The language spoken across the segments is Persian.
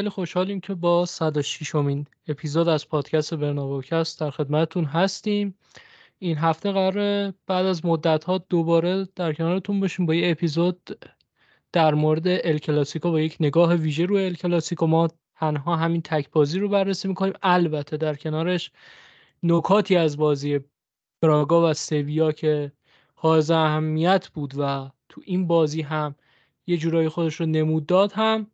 خیلی خوشحالیم که با 106 امین اپیزود از پادکست برناوکست در خدمتتون هستیم. این هفته قرار بعد از مدت ها دوباره در کنارتون باشیم با یه اپیزود در مورد ال کلاسیکو با یک نگاه ویژه روی ال کلاسیکو. ما تنها همین تک بازی رو بررسی می‌کنیم. البته در کنارش نکاتی از بازی براگا و سویا که حائز اهمیت بود و تو این بازی هم یه جورایی خودش رو نمود داد هم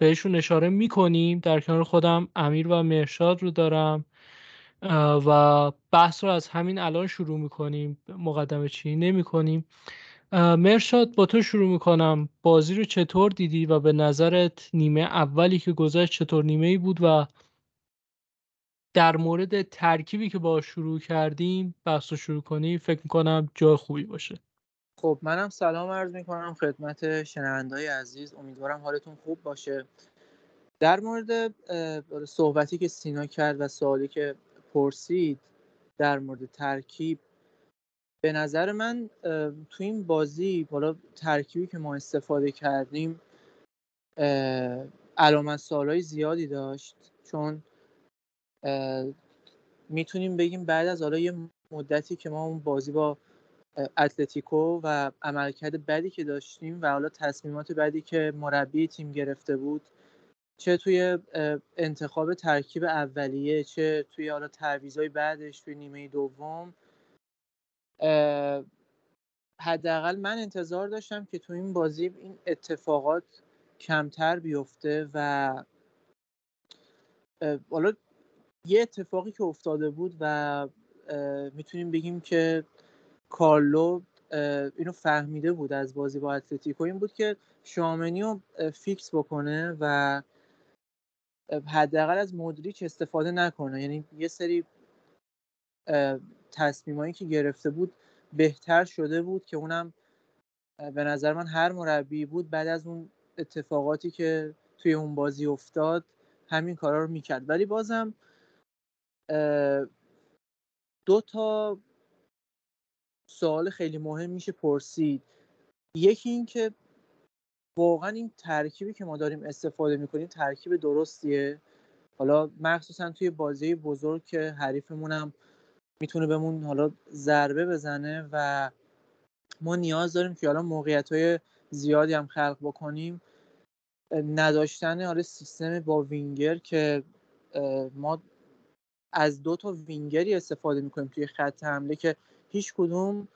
بهشون اشاره می‌کنیم. در کنار خودم امیر و مرشاد رو دارم. و بحث رو از همین الان شروع می‌کنیم. مقدمه چی نمی کنیم مرشاد با تو شروع می‌کنم. بازی رو چطور دیدی و به نظرت نیمه اولی که گذشت چطور نیمه ای بود و در مورد ترکیبی که با شروع کردیم بحث رو شروع کنیم فکر می‌کنم جای خوبی باشه. خب منم سلام عرض می‌کنم خدمت شنوندای عزیز. امیدوارم حالتون خوب باشه. در مورد صحبتی که سینا کرد و سوالی که پرسید در مورد ترکیب به نظر من تو این بازی بالا ترکیبی که ما استفاده کردیم علامت سوالای زیادی داشت. چون می‌تونیم بگیم بعد از حالا یه مدتی که ما اون بازی با اتلتیکو و عملکرد بدی که داشتیم و حالا تصمیمات بدی که مربی تیم گرفته بود چه توی انتخاب ترکیب اولیه چه توی حالا تعویضای بعدش توی نیمه دوم. حداقل من انتظار داشتم که تو این بازی این اتفاقات کمتر بیفته و حالا یه اتفاقی که افتاده بود و می‌تونیم بگیم که کارلو اینو فهمیده بود از بازی با اتلتیکو. این بود که شامنی رو فیکس بکنه و حداقل از مدریچ استفاده نکنه. یعنی یه سری تصمیمایی که گرفته بود بهتر شده بود که اونم به نظر من هر مربی بود. بعد از اون اتفاقاتی که توی اون بازی افتاد همین کارا رو می‌کرد. ولی بازم دو تا سوال خیلی مهم میشه پرسید. یکی این که واقعا این ترکیبی که ما داریم استفاده می‌کنیم ترکیب درستیه؟ حالا مخصوصا توی بازی بزرگ که حریفمون هم می‌تونه بهمون حالا ضربه بزنه و ما نیاز داریم که حالا موقعیت های زیادی هم خلق بکنیم. نداشتن حالا سیستم با وینگر که ما از دو تا وینگری استفاده می‌کنیم توی خط حمله که هیچ کدوم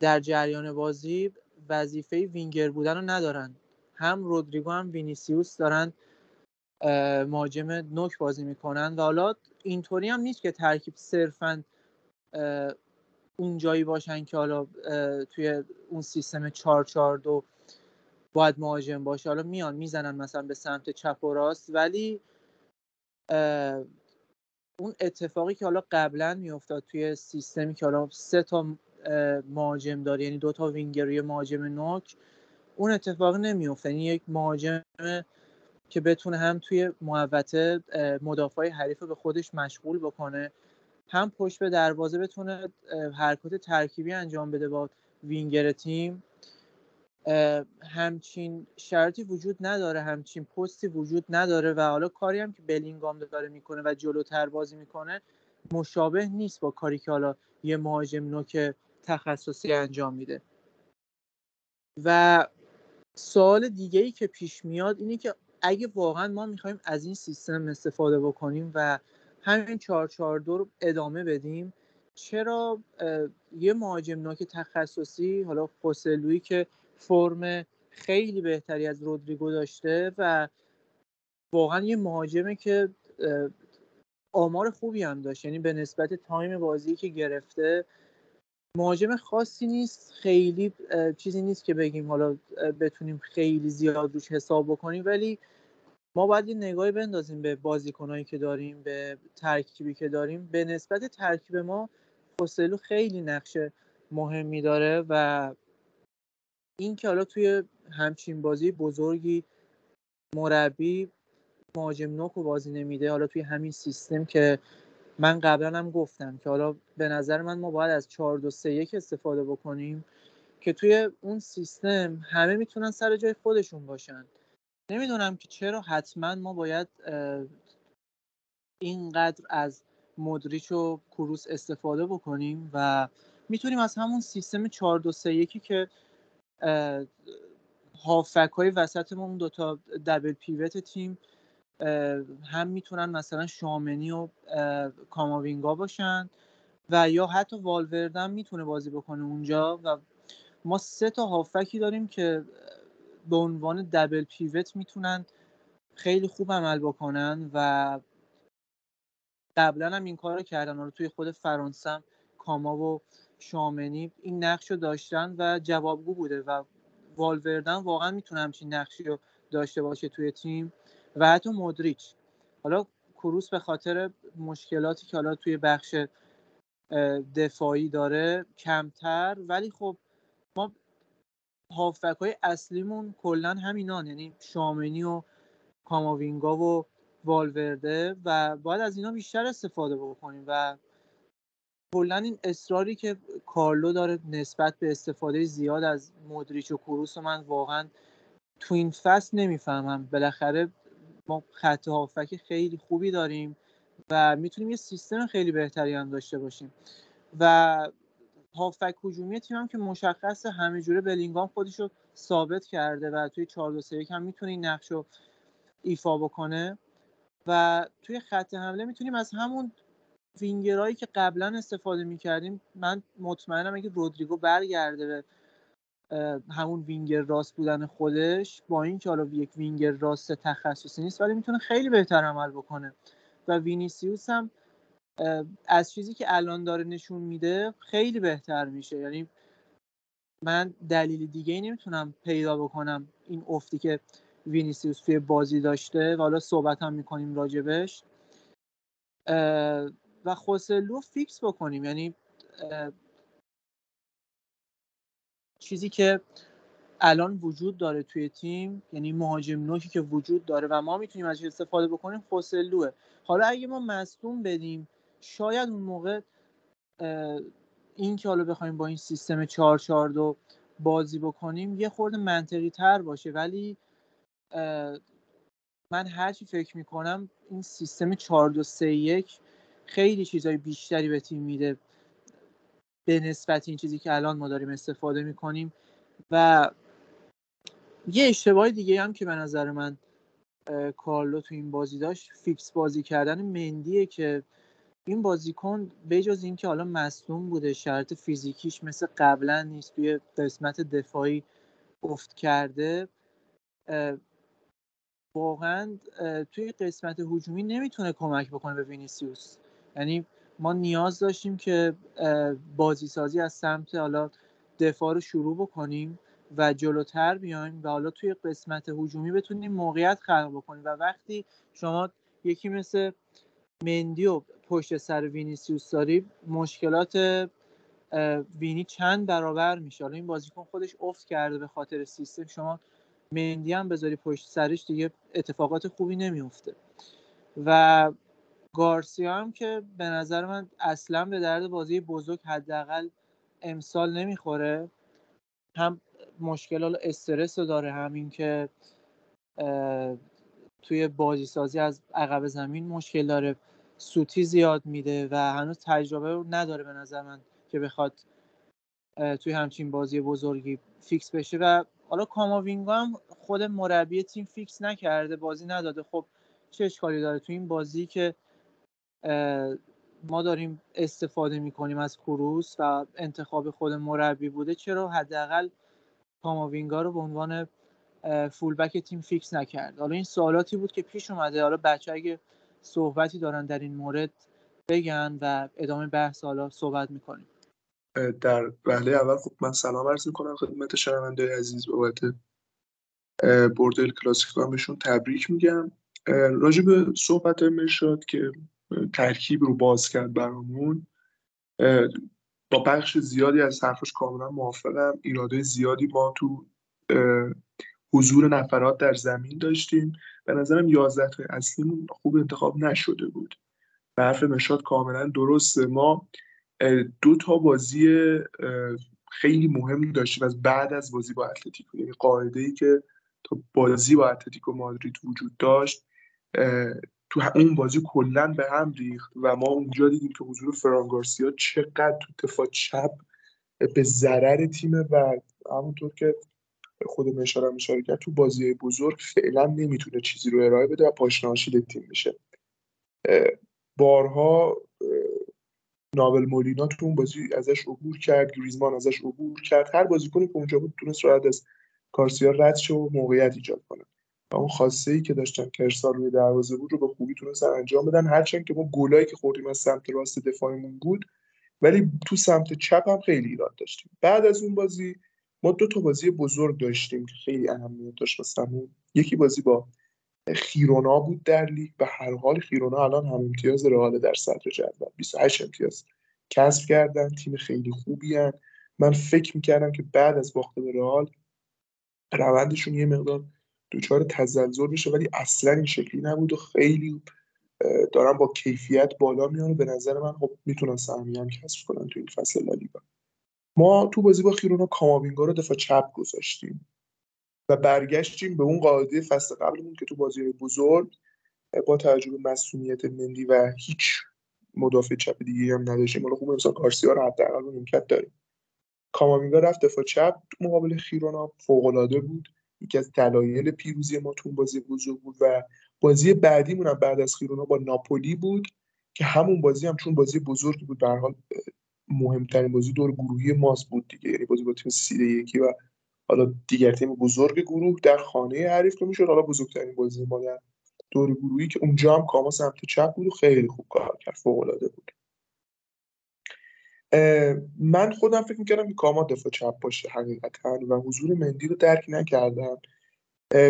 در جریان بازی وظیفه وینگر بودن رو ندارن. هم رودریگو هم وینیسیوس دارن مهاجم نوک بازی می‌کنن و حالا اینطوری هم نیست که ترکیب صرفا اون جایی باشن که حالا توی اون سیستم 442 باید مهاجم باشه. حالا میان می‌زنن مثلا به سمت چپ و راست ولی اون اتفاقی که حالا قبلا میافتاد توی سیستمی که حالا سه تا مهاجم داره یعنی دو تا وینگر و مهاجم نوک اون اتفاق نمیفته یعنی یک مهاجم که بتونه هم توی محوطه مدافع حریف رو به خودش مشغول بکنه هم پشت به دروازه بتونه حرکات ترکیبی انجام بده با وینگر تیم. همچین شرطی وجود نداره همچین پستی وجود نداره و حالا کاری هم که بلینگام داره می‌کنه و جلوتر بازی می‌کنه مشابه نیست با کاری که حالا یه مهاجم نوک تخصصی انجام میده. و سوال دیگه ای که پیش میاد اینه که اگه واقعا ما می‌خوایم از این سیستم استفاده بکنیم و همین 442 رو ادامه بدیم چرا یه مهاجم نوک تخصصی حالا خوسلوی که فرم خیلی بهتری از رودریگو داشته و واقعا یه مهاجمه که آمار خوبی هم داشت. یعنی به نسبت تایم بازی که گرفته مهاجم خاصی نیست. خیلی چیزی نیست که بگیم حالا بتونیم خیلی زیاد روش حساب بکنیم. ولی ما باید یه نگاهی بندازیم به بازیکنهایی که داریم به ترکیبی که داریم. به نسبت ترکیب ما خوسلو خیلی نقش مهمی داره و این که حالا توی همچین بازی بزرگی مربی مهاجم نوک و بازی نمیده حالا توی همین سیستم که من قبلا هم گفتم که حالا به نظر من ما باید از 4 2 3 1 استفاده بکنیم که توی اون سیستم همه می‌تونن سر جای خودشون باشن. نمی‌دونم که چرا حتما ما باید اینقدر از مدریچ و کروس استفاده بکنیم و می‌تونیم از همون سیستم 4 2 3 1 که هافک های وسط ما دوتا دبل پیوت تیم هم می‌تونن مثلا شامنی و کاماوینگا باشن و یا حتی والوردن می‌تونه بازی بکنه اونجا و ما سه تا هافکی داریم که به عنوان دبل پیوت می‌تونن خیلی خوب عمل بکنن و قبلا هم این کار رو کردن. رو توی خود فرانسه کاما و شامنی این نقش رو داشتن و جوابگو بوده و والوردن واقعا می‌تونه همچین نقشی رو داشته باشه توی تیم و حتی مدریچ حالا کروس به خاطر مشکلاتی که حالا توی بخش دفاعی داره کمتر ولی خب ما هافبک های اصلیمون کلا همینان یعنی شامنی و کاماوینگا و والورده و باید از اینا بیشتر استفاده بکنیم و کلا این اصراری که کارلو داره نسبت به استفاده زیاد از مدریچ و کروس و من واقعا تو این فصل نمی‌فهمم. بالاخره ما خط هافک خیلی خوبی داریم و می‌تونیم یه سیستم خیلی بهتری هم داشته باشیم. و هافک هجومی تیم هم که مشخص همه جوره بلینگام خودش رو ثابت کرده و توی 4 2 3 هم می‌تونه این نقش رو ایفا بکنه. و توی خط حمله می‌تونیم از همون وینگرهایی که قبلا استفاده می‌کردیم من مطمئنم اگه رودریگو برگرده به همون وینگر راست بودن خودش با اینکه حالا یک وینگر راست تخصصی نیست ولی می‌تونه خیلی بهتر عمل بکنه. و وینیسیوس هم از چیزی که الان داره نشون میده خیلی بهتر میشه. یعنی من دلیل دیگه ای نمی‌تونم پیدا بکنم این افتی که وینیسیوس توی بازی داشته. و حالا صحبت هم می‌کنیم راجبش و خوسلو فیکس بکنیم. یعنی چیزی که الان وجود داره توی تیم یعنی مهاجم نوکی که وجود داره و ما می‌تونیم ازش استفاده بکنیم خوسلوه حالا اگه ما مصدوم بدیم شاید اون موقع این که حالا بخوایم با این سیستم 442 بازی بکنیم یه خورده منطقی تر باشه. ولی من هرچی فکر می‌کنم این سیستم 4231 خیلی چیزهای بیشتری به تیم میده. به نسبت این چیزی که الان ما داریم استفاده می‌کنیم. و یه اشتباه دیگه هم که به نظر من کارلو تو این بازی داشت فیکس بازی کردن مندیه که این بازیکن بجز اینکه حالا مصدوم بوده شرایط فیزیکیش مثل قبلا نیست توی قسمت دفاعی افت کرده واقعا توی قسمت هجومی نمی‌تونه کمک بکنه به وینیسیوس. یعنی ما نیاز داشتیم که بازی سازی از سمت حالا دفاع رو شروع بکنیم و جلوتر بیایم و حالا توی قسمت هجومی بتونیم موقعیت خلق بکنیم. و وقتی شما یکی مثل مندی و پشت سر وینیسیوس داری مشکلات وینی چند برابر میشه. حالا این بازیکن خودش افت کرده به خاطر سیستم. شما مندی هم بذاری پشت سرش دیگه اتفاقات خوبی نمیفته و گارسیا هم که به نظر من اصلا به درد بازی بزرگ حداقل امسال نمی‌خوره. هم مشکل استرس رو داره همین که توی بازی سازی از عقب زمین مشکل داره. سوتی زیاد میده و هنوز تجربه رو نداره به نظر من که بخواد توی همچین بازی بزرگی فیکس بشه. و حالا کاماوینگا هم خود مربی تیم فیکس نکرده بازی نداده. خب چه اشکالی داره؟ تو این بازی که ما داریم استفاده می‌کنیم از کروس و انتخاب خود مربی بوده چرا حداقل کاماوینگا رو به عنوان فولبک تیم فیکس نکرد. حالا این سوالاتی بود که پیش اومده. حالا بچه اگه صحبتی دارن در این مورد بگن و ادامه بحث حالا صحبت می‌کنیم. در وهله اول خب من سلام عرض می‌کنم خدمت شنونده عزیز بابت برد کلاسیکو بهشون تبریک میگم. راجع به صحبت مرشاد که ترکیب رو باز کرد برامون. با بخش زیادی از حرفش کاملا موافقم. ایراده زیادی ما تو حضور نفرات در زمین داشتیم. به نظرم یازده اصلیمون خوب انتخاب نشده بود. به حرف مشاد کاملا درسته. ما دو تا بازی خیلی مهم داشتیم از بعد از بازی با اتلتیکو. یعنی قاعده ای که تا بازی با اتلتیکو مادرید وجود داشت تو اون بازی کلا به هم ریخت و ما اونجا دیدیم که حضور فرانگارسیا چقدر تو دفاع چپ به ضرر تیم و همونطور که خود اشاره اشاره کرد تو بازی بزرگ فعلا نمی‌تونه چیزی رو ارائه بده و پاشناشیل تیم میشه. بارها نابل مولینا تو اون بازی ازش عبور کرد گریزمان ازش عبور کرد. هر بازیکنی که اونجا بود تونست راحت از کارسیا رد شه و موقعیت ایجاد کنه. و اون خواسته ای که داشتن که ارسال روی دروازه بود رو به خوبی تونستن انجام بدن. هرچند که ما گلایی که خوردیم از سمت راست دفاعمون بود ولی تو سمت چپ هم خیلی ایراد داشتیم. بعد از اون بازی ما دو تا بازی بزرگ داشتیم که خیلی اهمیت داشت واسمون یکی بازی با خیرونا بود در لیگ به هر حال خیرونا الان هم امتیاز رئال در صدر جدول 28 امتیاز کسب کردن تیم خیلی خوبی هن. من فکر می‌کردم که بعد از باخت به رئال روندشون یه مقدار دچار تزلزل بشه ولی اصلا این شکلی نبود و خیلی دارن با کیفیت بالا میان به نظر من خب می‌تونن سهمیه هم کسب کنن تو این فصل لالیگا. ما تو بازی با خیرونا کاماوینگا رو دفاع چپ گذاشتیم و برگشتیم به اون قاعده فصل قبلمون که تو بازی بزرگ با توجه به مسئولیت مندی و هیچ مدافع چپ دیگه هم نداشتیم. حالا خوب مثلا گارسیا رو حداقل نیمکت داریم. کاماوینگا رفت دفاع چپ مقابل خیرونا فوق‌العاده بود. یکی از دلایل پیروزی ما تو بازی بزرگ بود و بازی بعدیمون هم بعد از خیرونا با ناپولی بود که همون بازی هم چون بازی بزرگی بود به حال مهمترین بازی دور گروهی ماست بود دیگه. یعنی بازی با تیم سیده یکی و حالا دیگر تیم بزرگ گروه در خانه حریف که می‌شد. حالا بزرگترین بازی ما در دور گروهی که اونجا هم کاما سمت چپ بود و خیلی خوب کار کرد فوق العاده بود. من خودم فکر می‌کردم که کاما دفاع چپ باشه حقیقتا و حضور مندی رو درک نکردم.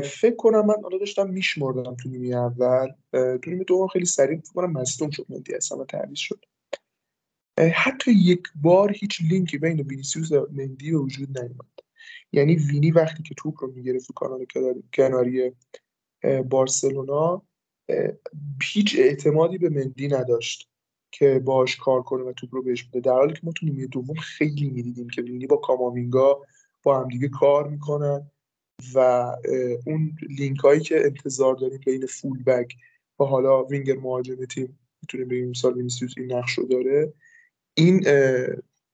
فکر کنم من حالا داشتم میشمردم تو نیمه اول. تو نیمه دوم خیلی سریع فکر کنم مصدوم شد مندی اصلا تعویض شد. حتی یک بار هیچ لینکی بین وینیسیوس و مندی به وجود نیومد. یعنی وینی وقتی که توپ رو می‌گرفت تو کانال کناری بارسلونا هیچ اعتمادی به مندی نداشت. که باش کار کنه و توپ رو بهش بده. در حالی که ما تو نیمه دوم خیلی می‌دیدیم که وینی با کاماوینگا با همدیگه کار می‌کنن و اون لینک هایی که انتظار داریم بین فول بک و حالا وینگر مهاجم تیم می‌تونیم بگیم مثال وینیسیوس این نقش رو داره. این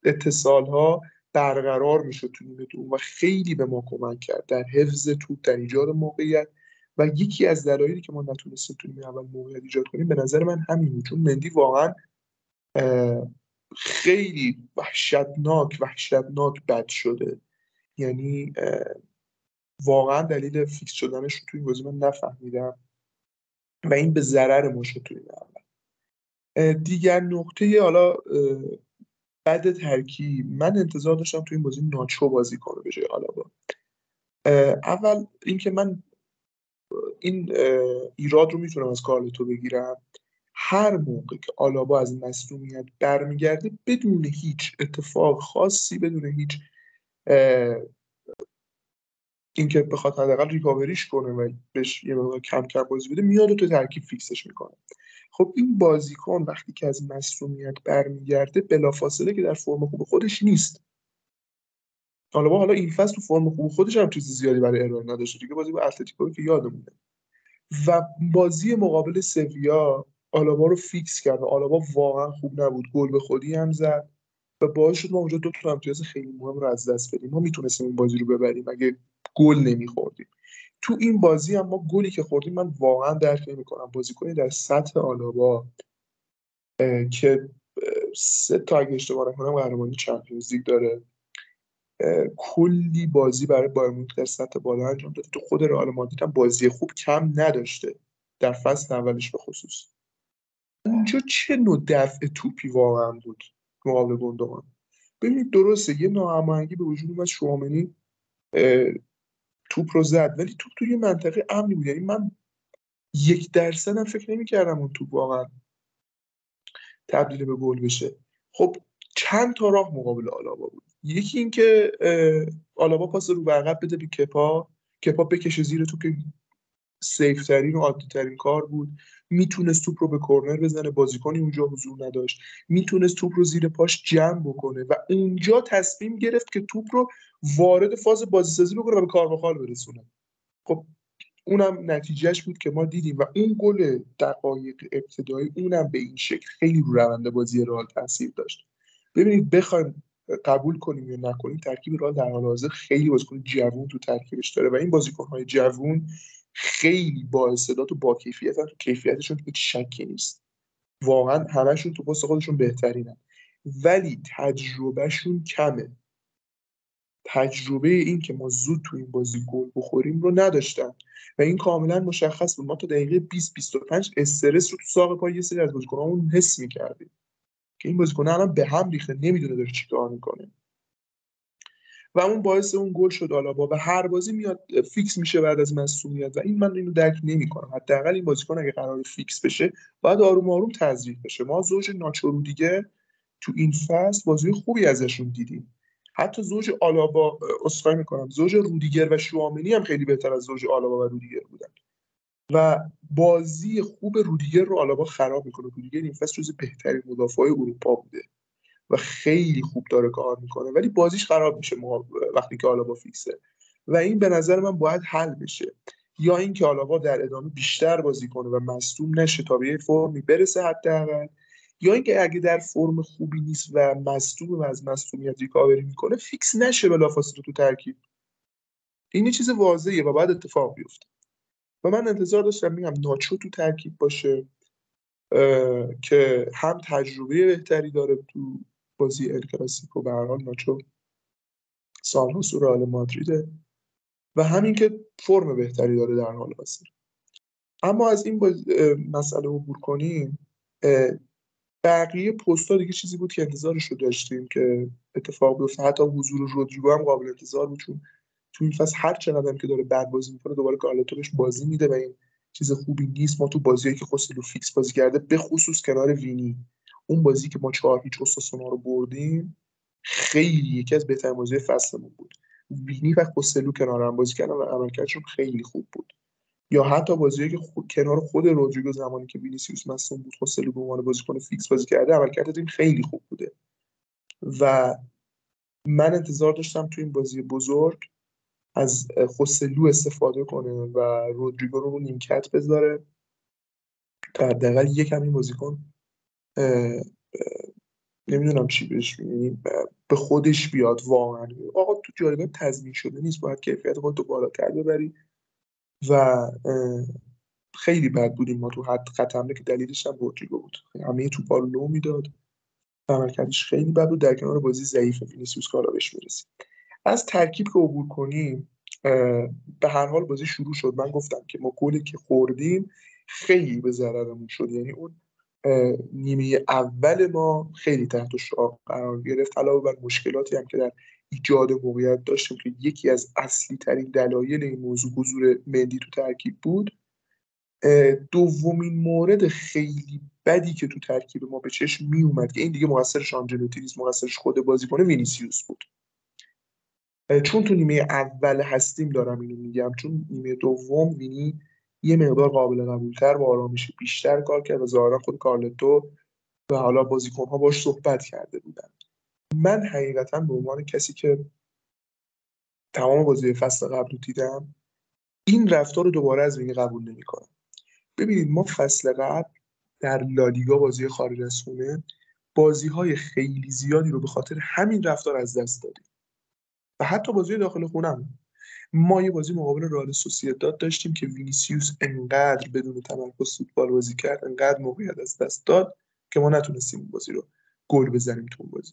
اتصال ها برقرار می‌شد تو نیمه دوم و خیلی به ما کمک کرد. در حفظ توپ در ایجاد موقعیت و یکی از دلایلی که ما نتونستیم تو اول موقعیت ایجاد کنیم به نظر من همین چون مندی واقعا خیلی وحشتناک وحشتناک بد شده. یعنی واقعا دلیل فیکس شدنش رو توی بازی من نفهمیدم و این به ضرر ما شد توی اول. دیگر نقطه حالا بعد ترکیب. من انتظار داشتم تو این بازی ناچو بازی کنه به جای آلابا. اول اینکه من این ایراد رو می‌تونم از کارلتو بگیرم. هر موقع که آلابا از مصدومیت برمیگرده بدون هیچ اتفاق خاصی بدون هیچ اینکه بخواد حداقل ریکاوریش کنه و بهش یه مقدار کم کم بازی بده میاد و تو ترکیب فیکسش می‌کنه. خب این بازیکن وقتی که از مصومیت برمیگرده بلافاصله که در فرم خوب خودش نیست. حالا حالا این فصل تو فرم خوب خودش هم چیزی زیادی برای ارائه نداشته دیگه بازی با اتلتیکو که یادمونه. و بازی مقابل سویا آلابا رو فیکس کرد و آلابا واقعا خوب نبود. گل به خودی هم زد و باعث شد ما اونجا دو تا امتیاز خیلی مهم رو از دست بدیم. ما می‌تونستیم این بازی رو ببریم اگه گل نمیخوردیم. تو این بازی هم ما گلی که خوردیم من واقعا درک نمی‌کنم. بازیکنی در سطح آلابا که سه تا اگه اشتباه نکنم قهرمانی چمپیونز لیگ داره. کلی بازی برای بایر در سطح بالا انجام داده. تو خود رئال مادرید هم بازی خوب کم نداشته در فصل اولش به خصوص. اونجا چه نوع دفع توپی واقعا بود مقابل گندوان ببینید درسته یه ناهماهنگی به وجود اومد شوامنی توپ رو زد ولی توپ توی یه منطقه امنی بود. یعنی من یک درصد هم فکر نمی‌کردم اون توپ واقعا تبدیل به گل بشه. خب چند تا راه مقابل آلابا بود. یکی اینکه آلابا پاس رو برقب بده به کپا. کپا بکشه زیر توپ که سیف ترین و عادی ترین کار بود. می‌تونست توپ رو به کرنر بزنه. بازیکنی اونجا حضور نداشت. می‌تونست توپ رو زیر پاش جمع بکنه و اونجا تصمیم گرفت که توپ رو وارد فاز بازیسازی بکنه و به کارواخال برسونه. خب اونم نتیجهش بود که ما دیدیم و اون گل دقایق ابتدایی اونم به این شکل خیلی رو روند بازی رئال تاثیر داشت. ببینید بخوایم قبول کنیم یا نکنیم ترکیب رئال در حال حاضر خیلی بازیکن جوون تو ترکیبش داره و این بازیکن‌های جوون خیلی با استعداد و با کیفیت تو کیفیتشون هیچ شکی نیست. واقعا همشون تو پست خودشون بهترینن. ولی تجربهشون کمه. تجربه این که ما زود تو این بازی گل بخوریم رو نداشتن و این کاملا مشخص بود. ما تا دقیقه 20 25 استرس رو تو ساق پای یه سری از بازیکنامون حس می‌کردیم. که این بازیکن الان به هم ریخته نمی‌دونه داره چیکار می‌کنه. و اون باعث اون گل شد آلابا و هر بازی میاد فیکس میشه بعد از مصدومیت و این من اینو درک نمی‌کنم. حداقل این بازیکن اگه قرار فیکس بشه باید آروم آروم تزریق بشه. ما زوج ناچورو دیگه تو این فصل بازی خوبی ازشون دیدیم. حتی زوج آلابا اسخای می‌کنم. زوج رودیگر و شوامنی هم خیلی بهتر از زوج آلابا و رودیگر بودن. و بازی خوب رودیگر رو آلابا خراب می‌کنه. رودیگر این فصل جز بهترین مدافع اروپا بوده و خیلی خوب داره کار می‌کنه. ولی بازیش خراب میشه وقتی که آلابا فیکسه. و این به نظر من باید حل بشه. یا اینکه آلابا در ادامه بیشتر بازی کنه و مصدوم نشه تا به فرمی برسه حداقل. یا اینکه اگه در فرم خوبی نیست و مصدوم و از مصدومیت ریکاوری می‌کنه فیکس نشه بلافاصله تو ترکیب. این چیز واضحه و بعد اتفاق بیفته. و من انتظار داشتم میگم ناچو تو ترکیب باشه که هم تجربه بهتری داره تو بازی ال کلاسیکو به هر حال ناچو سالها سو مادریده و همین که فرم بهتری داره در حال حاضر. اما از این مسئله عبور کنیم بقیه پستا دیگه چیزی بود که انتظارش رو داشتیم که اتفاق بیفته. حتی حضور رودریگو هم قابل انتظار بود چون تو این فصل هر چقدر که داره بد بازی می‌کنه دوباره کارلتو بهش بازی میده و این چیز خوبی نیست. ما تو بازیایی که خوسلو فیکس بازی کرده به خصوص کنار وینی اون بازی که ما چهار هیچ اوساسونا رو بردیم خیلی یکی از بهترین بازی فصلمون بود. وینی و خوسلو کنار هم بازی کردن و عملکردشون خیلی خوب بود. یا حتی بازی که خود کنار خود رودریگو زمانی که وینیسیوس مصدوم بود خوسلو به عنوان بازیکن فیکس بازی کرده عملکرد تیم خیلی خوب بوده. و من انتظار داشتم تو این بازی بزرگ از خوسلو استفاده کنه و رودریگو رو نیمکت بذاره. تا حداقل یک همین بازیکن نمی‌دونم چی بهش میگیم به خودش بیاد واقعا. آقا تو جایگاه تضمین شده نیست باید کیفیت خود رو بالاتر ببری و خیلی بد بودیم ما تو حد خط که دلیلش هم رودریگو بود. همه تو رو لو می‌داد. عملکردش خیلی بد بود. در کنار بازی ضعیف وینیسیوس کارا بهش می‌رسید. از ترکیب که عبور کنیم به هر حال بازی شروع شد. من گفتم که ما گلی که خوردیم خیلی به ضررمون شد. یعنی اون نیمه اول ما خیلی تحت شعار قرار گرفت. علاوه بر مشکلاتی هم که در ایجاد موقعیت داشتیم که یکی از اصلی ترین دلایل این موضوع حضور مندی تو ترکیب بود. دومین مورد خیلی بدی که تو ترکیب ما به چشم می اومد که این دیگه مقصرش آنجلوتی نیست مقصرش خود بازیکن وینیسیوس بود. چون تو نیمه اول هستیم دارم اینو میگم چون نیمه دوم وینی یه مقدار قابل قبولتر با آرامش بیشتر کار کرد و ظاهرا خود کارلتو و حالا بازیکنها باش صحبت کرده بودن. من حقیقتا به عنوان کسی که تمام بازی فصل قبل رو دیدم این رفتار رو دوباره از وینی قبول نمی‌کنم. ببینید ما فصل قبل در لالیگا بازی خارج از خونه بازی های خیلی زیادی رو به خاطر همین رفتار از دست دادیم. و حتی بازی داخل خونم ما یه بازی مقابل رئال سوسییداد داشتیم که وینیسیوس انقدر بدون تمرکز فوتبال بازی کرد انقدر موقعیت از دست داد که ما نتونستیم بازی رو گل بزنیم تو بازی.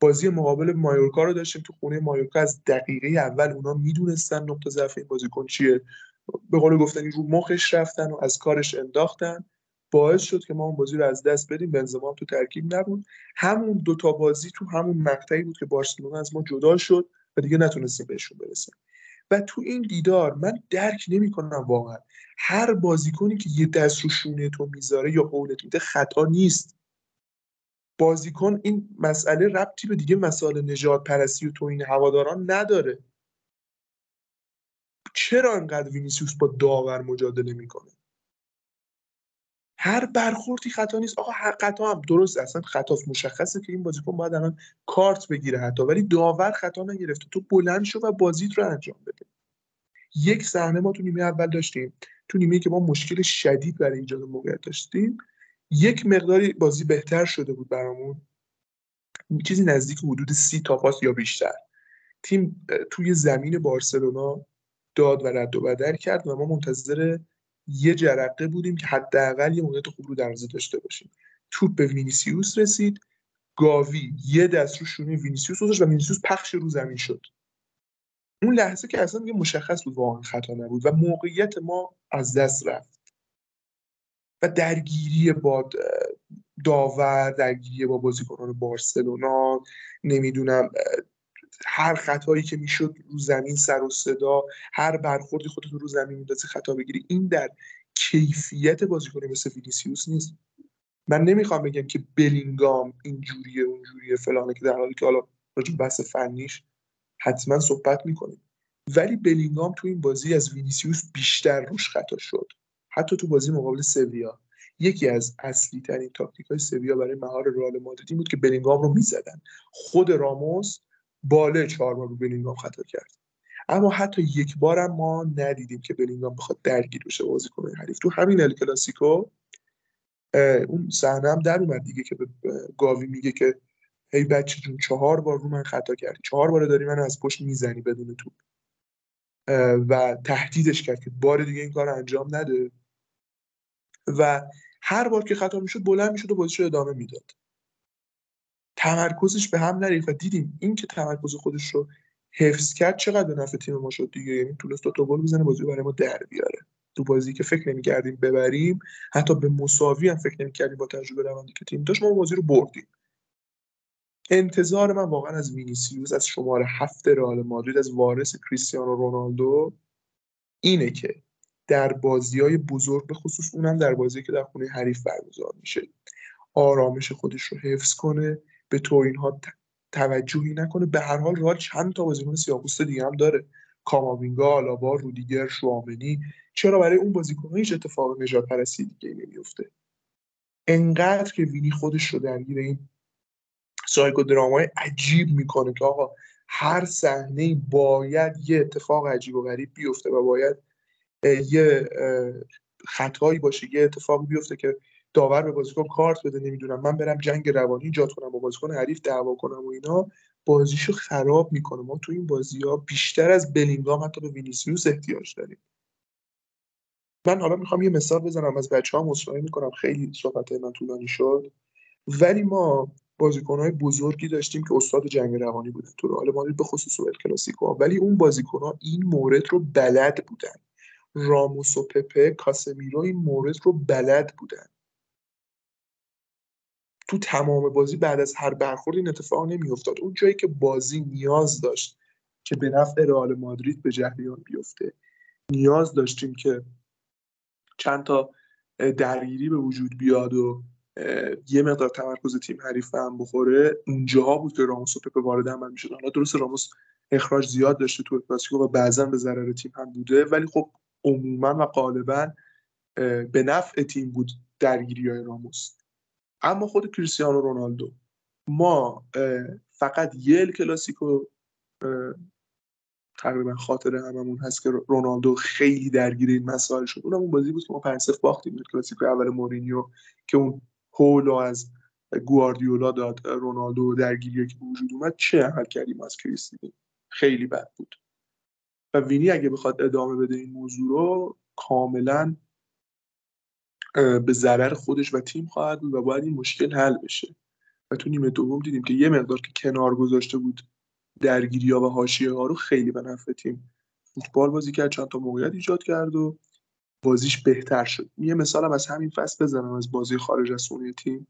بازی مقابل مایورکا رو داشتیم تو خونه مایورکا از دقیقه اول اونا می‌دونستن نقطه ضعف این بازیکن چیه. به قول گفتنی رو مخش رفتن و از کارش انداختن. باعث شد که ما اون بازی رو از دست بدیم. بنزما تو ترکیب نبود. همون دوتا بازی تو همون مقطعی بود که بارسلونا از ما جدا شد. و دیگه نتونستیم بهشون برسیم و تو این دیدار من درک نمی‌کنم واقعا. هر بازیکنی که یه دست رو شونه تو می‌ذاره یا قولت میده خطا نیست. بازیکن این مسئله ربطی به دیگه مسائل نجات پرستی و تو این هواداران نداره. چرا انقدر وینیسیوس با داور مجادله می‌کنه؟ هر برخوردی خطا نیست. آقا هر خطا هم درست اصلا خطا مشخصه که این بازیکن باید الان کارت بگیره حتی. ولی داور خطا نگرفته. تو بلند شو و بازیت رو انجام بده. یک صحنه ما تو نیمه اول داشتیم. تو نیمه که ما مشکل شدید برای ایجاد موقعیت داشتیم. یک مقداری بازی بهتر شده بود برامون. چیزی نزدیک حدود سی تا پاس یا بیشتر. تیم توی زمین بارسلونا داد و رد و بدل کرد و ما منتظر یه جرقه بودیم که حداقل یه موقعیت خوب رو دروازه داشته باشیم. توپ به وینیسیوس رسید. گاوی یه دست رو شونه وینیسیوس گذاشت و وینیسیوس پخش رو زمین شد. اون لحظه که اصلا دیگه مشخص بود واقعا خطا نبود و موقعیت ما از دست رفت. و درگیری با داور درگیری با بازیکنان بارسلونا نمی‌دونم هر خطایی که می‌شد رو زمین سر و صدا هر برخوردی خودت رو زمین میندازی خطا بگیری. این در کیفیت بازیکن مثل وینیسیوس نیست. من نمی‌خوام بگم که بلینگام اینجوریه اونجوریه فلانه که در حالی که حالا راجع بحث فنیش حتما صحبت می‌کنیم. ولی بلینگام تو این بازی از وینیسیوس بیشتر روش خطا شد. حتی تو بازی مقابل سویا. یکی از اصلی ترین تاکتیک های سویا برای مهار رئال مادرید بود که بلینگام رو می‌زدن. خود راموس باله چهار بار رو بلینگام خطا کرد. اما حتی یک بارم ما ندیدیم که بلینگام بخواد درگیر بشه بازیکن حریف. تو همین ال کلاسیکو اون صحنه هم در اومد دیگه که به گاوی میگه که هی بچه جون چهار بار رو من خطا کردی چهار بار داری من از پشت می‌زنی بدون توپ و تهدیدش کرد که بار دیگه این کار انجام نده. و هر بار که خطا می‌شد بلند می‌شد و بازیشو ادامه می‌داد. تمرکزش به هم نریخت و دیدیم این که تمرکز خودش رو حفظ کرد چقدر به نفع تیم ما شد دیگه. یعنی تونست دو تا گل بزنه بازی برای ما در بیاره. تو بازی که فکر نمی‌کردیم ببریم حتی به مساوی هم فکر نمی‌کردیم با تجربه روندی که تیم داشت ما بازی رو بردیم. انتظار من واقعا از وینیسیوس از شماره هفت رئال مادرید از وارث کریستیانو رونالدو اینه که در بازی های بزرگ به خصوص اونم در بازی که در خونه حریف برگزار میشه آرامش خودش رو حفظ کنه به تو اینها توجهی نکنه. به هر حال رئال چند تا بازیکن سیاه‌پوست دیگه هم داره. کاماوینگا آلابا رودیگر شوامنی. چرا برای اون بازیکن هیچ اتفاق نجات پرستی دیگه نمیفته انقدر که وینی خودش رو درگیر این سایکو درامای عجیب می‌کنه که آقا هر صحنه باید یه اتفاق عجیب و غریب بیفته و باید یه خطایی باشه یه اتفاقی بیفته که داور به بازیکن کارت بده نمی‌دونم. من برم جنگ روانی ایجاد کنم با بازیکن حریف دعوا کنم و اینا. بازیشو خراب می‌کنه. ما تو این بازی ها بیشتر از بلینگام حتی به وینیسیوس احتیاج داریم. من حالا می‌خوام یه مثال بزنم از بچه ها مصاحبه می‌کنم. خیلی صحبت من طولانی شد. ولی ما های بزرگی داشتیم که استاد جنگ روانی بودن تو رئال مادرید به خصوص ال کلاسیکو. ولی اون ها این مورد رو بلد بودن. راموس و پپه کاسمیرو این مورد رو بلد بودن. تو تمام بازی بعد از هر برخورد این اتفاق نمیافتاد. اون جایی که بازی نیاز داشت که به نفع رئال مادرید به جریان بیفته نیاز داشتیم که چند تا درگیری به وجود بیاد و یه مقدار تمرکز تیم حریف هم بخوره اونجاها بود که راموس و پپ وارد عمل می‌شد حالا درست راموس اخراج زیاد داشته تو کلاسیکو و بعضا به ضرر تیم هم بوده ولی خب عموما و غالبا به نفع تیم بود درگیری های راموس. اما خود کریستیانو رونالدو ما فقط یه کلاسیکو تقریبا خاطر هممون هست که رونالدو خیلی درگیر این مسائل شد. اونم اون بازی بود که ما پنج باختیم. کلاسیکو اول مورینیو که اون هولو از گواردیولا داد. رونالدو درگیری که وجود اومد چه عمل کردیم از کریستیانو؟ خیلی بد بود. و وینی اگه بخواد ادامه بده این موضوع رو کاملا به ضرر خودش و تیم خواهد بود و باید این مشکل حل بشه. و تو نیمه دوم دیدیم که یه مقدار که کنار گذاشته بود درگیری ها و حاشیه ها رو خیلی به نفع تیم فوتبال بازی کرد چند تا موقعیت ایجاد کرد و بازیش بهتر شد. یه مثالم از همین فصل بزنم از بازی خارج از خونه تیم.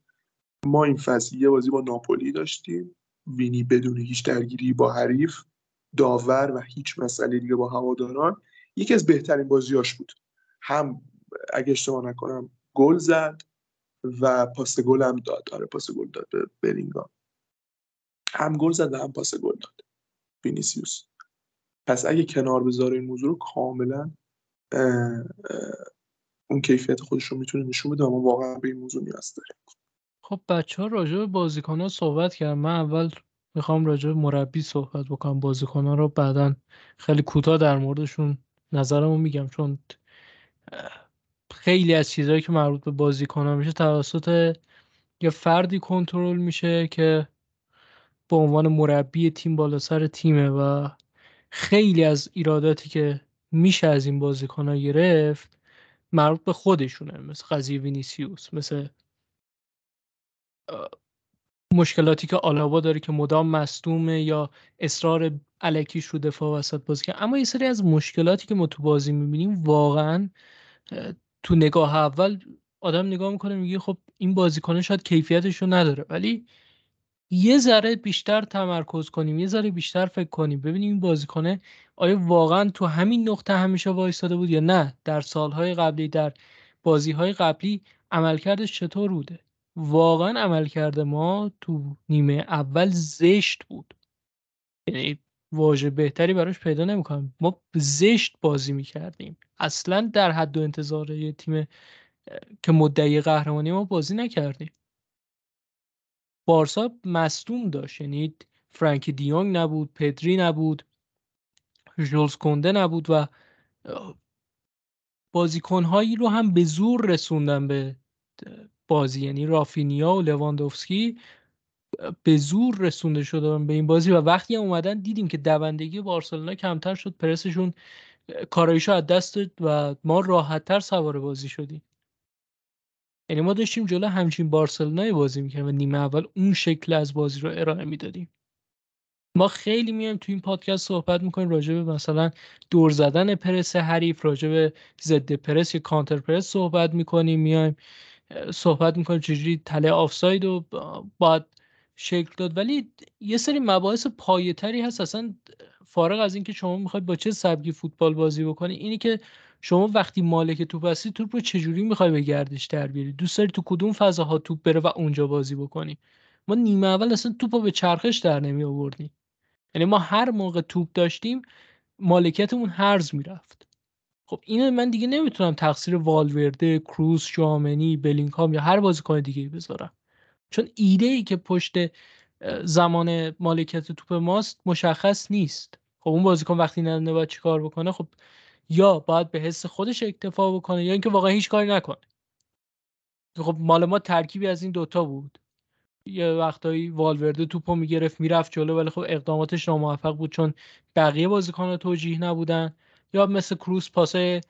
ما این فصل یه بازی با ناپولی داشتیم. وینی بدون هیچ درگیری با حریف داور و هیچ مسئله دیگه با هواداران. یکی از بهترین بازیاش بود. هم اگه اشتباه نکنم گل زد و پاس گل هم داد. آره پاس گل داد به برینگام هم گل زد و هم پاس گل داد. وینیسیوس. پس اگه کنار بذاره این موضوع رو کاملا اون کیفیت خودش رو می‌تونه نشون بده ما واقعا به این موضوع نیاز داریم. خب بچه ها راجع به بازیکن ها صحبت کردم. من اول می‌خوام راجع به مربی صحبت بکنم. بازیکن ها رو بعدا خیلی کوتاه در موردشون نظرمو میگم چون خیلی از چیزهایی که مربوط به بازیکن‌ها میشه توسط یه فردی کنترل میشه که به عنوان مربی تیم بالا سر تیمه و خیلی از ایراداتی که میشه از این بازیکن‌ها گرفت مربوط به خودشونه مثل قضیه وینیسیوس مثل مشکلاتی که آلابا داره که مدام مصدومه یا اصرار علکیش رو دفاع وسط بازی کنه اما یه سری از مشکلاتی که ما تو بازی می‌بینیم واقعا تو نگاه اول آدم نگاه می‌کنه میگه خب این بازیکنه شاید کیفیتش رو نداره ولی یه ذره بیشتر تمرکز کنیم یه ذره بیشتر فکر کنیم ببینیم این بازیکنه آیا واقعا تو همین نقطه همیشه وایستاده بود یا نه. در سالهای قبلی در بازیهای قبلی عملکردش چطور بوده؟ واقعا عملکرد ما تو نیمه اول زشت بود. یعنی واژه بهتری براش پیدا نمی‌کنم. ما زشت بازی می‌کردیم. اصلا در حد و انتظار یه تیم که مدعی قهرمانی ما بازی نکردیم. بارسا مصدوم داشت یعنی فرانکی دیونگ نبود پدری نبود ژولز کنده نبود و بازیکنهایی رو هم به زور رسوندن به بازی. یعنی رافینیا و لواندوفسکی به زور رسونده شدن به این بازی و وقتی هم اومدن دیدیم که دوندگی بارسلونا کمتر شد پرسشون کارایشو از دست داد و ما راحتتر سوار بازی شدیم. یعنی ما داشتیم جلو همچین بارسلونای بازی می‌کردیم و نیمه اول اون شکل از بازی رو ارائه می‌دادیم. ما خیلی میایم تو این پادکست صحبت می‌کنیم راجع به مثلا دور زدن پرس حریف راجع به ضد پرس یا کانتر پرس صحبت می‌کنیم میایم صحبت می‌کنیم چجوری تله آفساید رو باید شکل داد. ولی یه سری مباحث پایه‌تری هست. اصلا فارغ از اینکه شما می‌خواید با چه سبکی فوتبال بازی بکنی اینی که شما وقتی مالک توپ هستی توپ رو چجوری می‌خوای به گردش در بیاری؟ دوست داری تو کدوم فضاها توپ بره و اونجا بازی بکنی؟ ما نیمه اول اصلا توپ رو به چرخش در نمی آوردیم. یعنی ما هر موقع توپ داشتیم مالکیتمون هرز می‌رفت. خب اینو من دیگه نمی‌تونم تقصیر والورده کروز شامنی بلینکام یا هر بازیکن دیگه بذارم. چون ایده ای که پشت زمان مالکیت توپ ماست مشخص نیست. خب اون بازیکن وقتی ندونه باید چیکار بکنه؟ خب یا باید به حس خودش اکتفا بکنه یا اینکه واقعا هیچ کاری نکنه. خب مال ما ترکیبی از این دوتا بود. یه وقتایی والورده توپو می‌گرفت می‌رفت جلو ولی خب اقداماتش ناموفق بود چون بقیه بازیکن توجیه نبودن. یا مثل کروس پاسه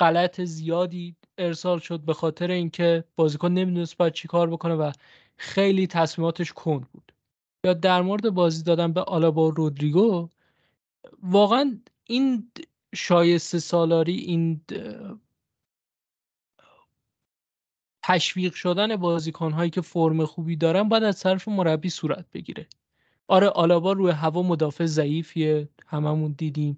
غلط زیادی ارسال شد به خاطر اینکه بازیکن نمی‌دونست باید چی کار بکنه و خیلی تصمیماتش کند بود. یا در مورد بازی دادن به آلابا رودریگو واقعا این شایسته سالاری این تشویق شدن بازیکن هایی که فرم خوبی دارن باید از طرف مربی صورت بگیره. آره آلابا روی هوا مدافع ضعیفیه هممون دیدیم.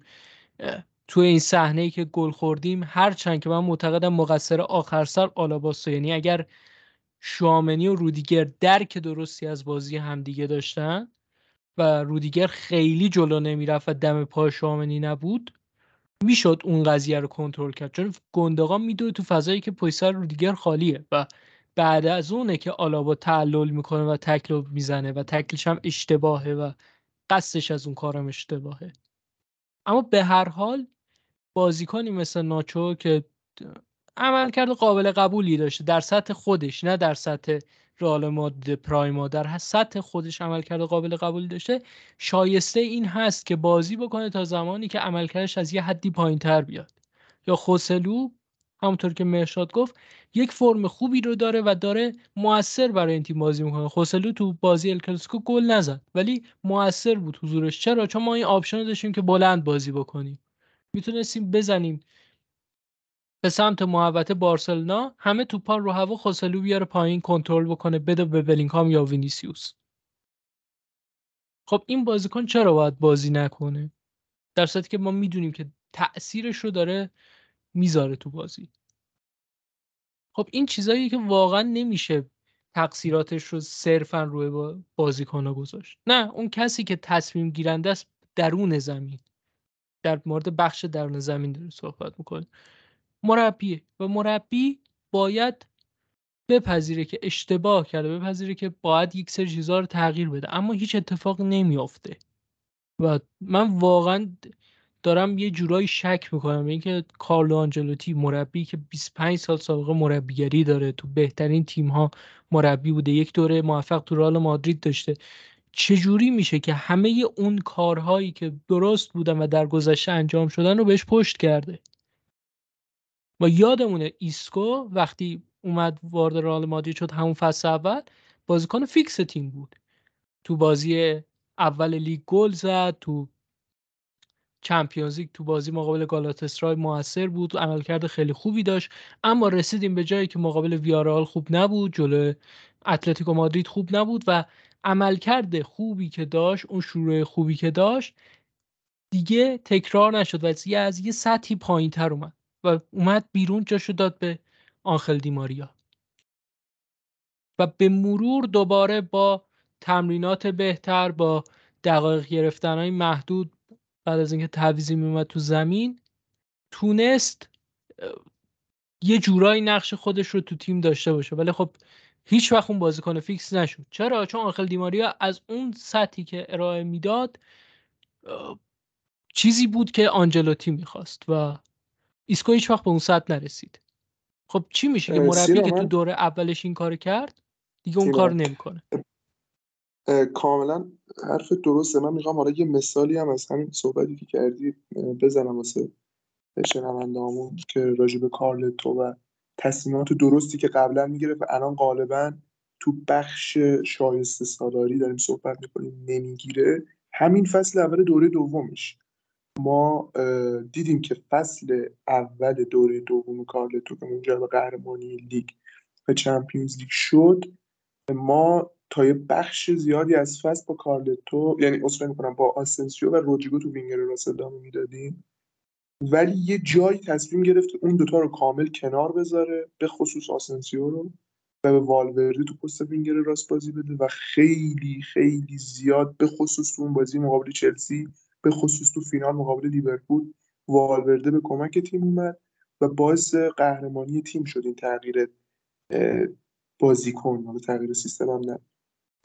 تو این صحنه که گل خوردیم هرچند که من معتقدم مقصر آخر سر آلاباسو یعنی اگر شامنی و رودیگر درک درستی از بازی همدیگه داشتن و رودیگر خیلی جلو نمی‌رفت و دم پای شامنی نبود می‌شد اون قضیه رو کنترل کرد. چون گندگان میدوه تو فضایی که پشت سر رودیگر خالیه و بعد از اونه که آلابا تعلل می‌کنه و تکل می‌زنه و تکلش هم اشتباهه و قصدش از اون کارم اشتباهه. اما به هر حال بازیکنی مثل ناچو که عملکرد قابل قبولی داشته. در سطح خودش نه در سطح رئال مادرید prime ها در سطح خودش عملکرد قابل قبولی داشته. شایسته این هست که بازی بکنه تا زمانی که عملکردش از یه حدی پایین تر بیاد. یا خوسلو همونطور که مهرشاد گفت یک فرم خوبی رو داره و داره موثر برای این تیم بازی می‌کنه. خوسلو تو بازی الکلاسیکو گل نزد ولی موثر بود حضورش. چرا؟ چون ما این option داشتیم که بلند بازی بکنیم. می‌تونستیم بزنیم به سمت محوطه بارسلونا همه توپا رو هوا خوسلو بیاره پایین کنترل بکنه بده به بلینکام یا وینیسیوس. خب این بازیکن چرا باید بازی نکنه؟ در صورتی که ما می‌دونیم که تاثیرش رو داره می‌ذاره تو بازی. خب این چیزایی که واقعا نمیشه تقصیراتش رو صرفا روی بازیکن گذاشت. نه اون کسی که تصمیم گیرنده است درون زمین. در مورد بخش درون زمین داره صحبت می‌کنه. مربیه و مربی باید بپذیره که اشتباه کرده بپذیره که باید یک سری چیزها رو تغییر بده. اما هیچ اتفاق نمیافته. و من واقعا دارم یه جورایی شک می‌کنم. اینکه کارلو آنجلوتی مربی که 25 سال سابقه مربیگری داره تو بهترین تیم ها مربی بوده یک دوره موفق تو رئال مادرید داشته. چجوری میشه که همه اون کارهایی که درست بودن و در گذشته انجام شدن رو بهش پشت کرده؟ و یادمونه ایسکو وقتی اومد وارد رئال مادرید شد همون فصل اول بازیکن فیکس تیم بود. تو بازی اول لیگ گل زد تو چمپیونز لیگ تو بازی مقابل گالاتاسرای موثر بود عملکرد خیلی خوبی داشت. اما رسیدیم به جایی که مقابل ویارئال خوب نبود جلو اتلتیکو مادرید خوب نبود و عملکرد خوبی که داشت اون شروع خوبی که داشت دیگه تکرار نشد و از یه سطحی پایین تر اومد. و اومد بیرون جاشو داد به آنخل دیماریا. و به مرور دوباره با تمرینات بهتر با دقایق گرفتن های محدود بعد از اینکه تعویزی میومد تو زمین تونست یه جورایی نقش خودش رو تو تیم داشته باشه. ولی خب هیچ وقت اون بازیکن فیکس نشد. چرا؟ چون آنخل دیماریا از اون سطحی که ارائه می‌داد چیزی بود که آنجلوتی می‌خواست و ایسکو هیچ وقت به اون سطح نرسید. خب چی میشه؟ که مربی که تو دوره اولش این کار کرد دیگه اون کار نمی‌کنه. کاملا حرف درسته من می‌خوام حالا یه مثالی هم از همین صحبتی که کردی بزنم واسه شنوندهامون که راجع به کارلتو و تصمیمات درستی که قبلا می‌گرفت و الان غالبا تو بخش شایسته سالاری داریم صحبت می‌کنیم نمی‌گیره. همین فصل اول دوره دومش. ما دیدیم که فصل اول دوره دوم کارلتو که منجر به قهرمانی لیگ و چمپیونز لیگ شد. ما تا یه بخش زیادی از فصل با کارلتو یعنی اصلاح می‌کنم با آسنسیو و رودریگو تو وینگر راست ادامه می‌دادیم. ولی یه جایی تصمیم گرفت اون دوتا رو کامل کنار بذاره به خصوص آسنسیو رو و به والورده تو پست وینگر راست بازی بده و خیلی خیلی زیاد به خصوص اون بازی مقابل چلسی به خصوص تو فینال مقابل لیورپول والورده به کمک تیم اومد و باعث قهرمانی تیم شد این تغییر بازیکن. و تغییر سیستم هم نه.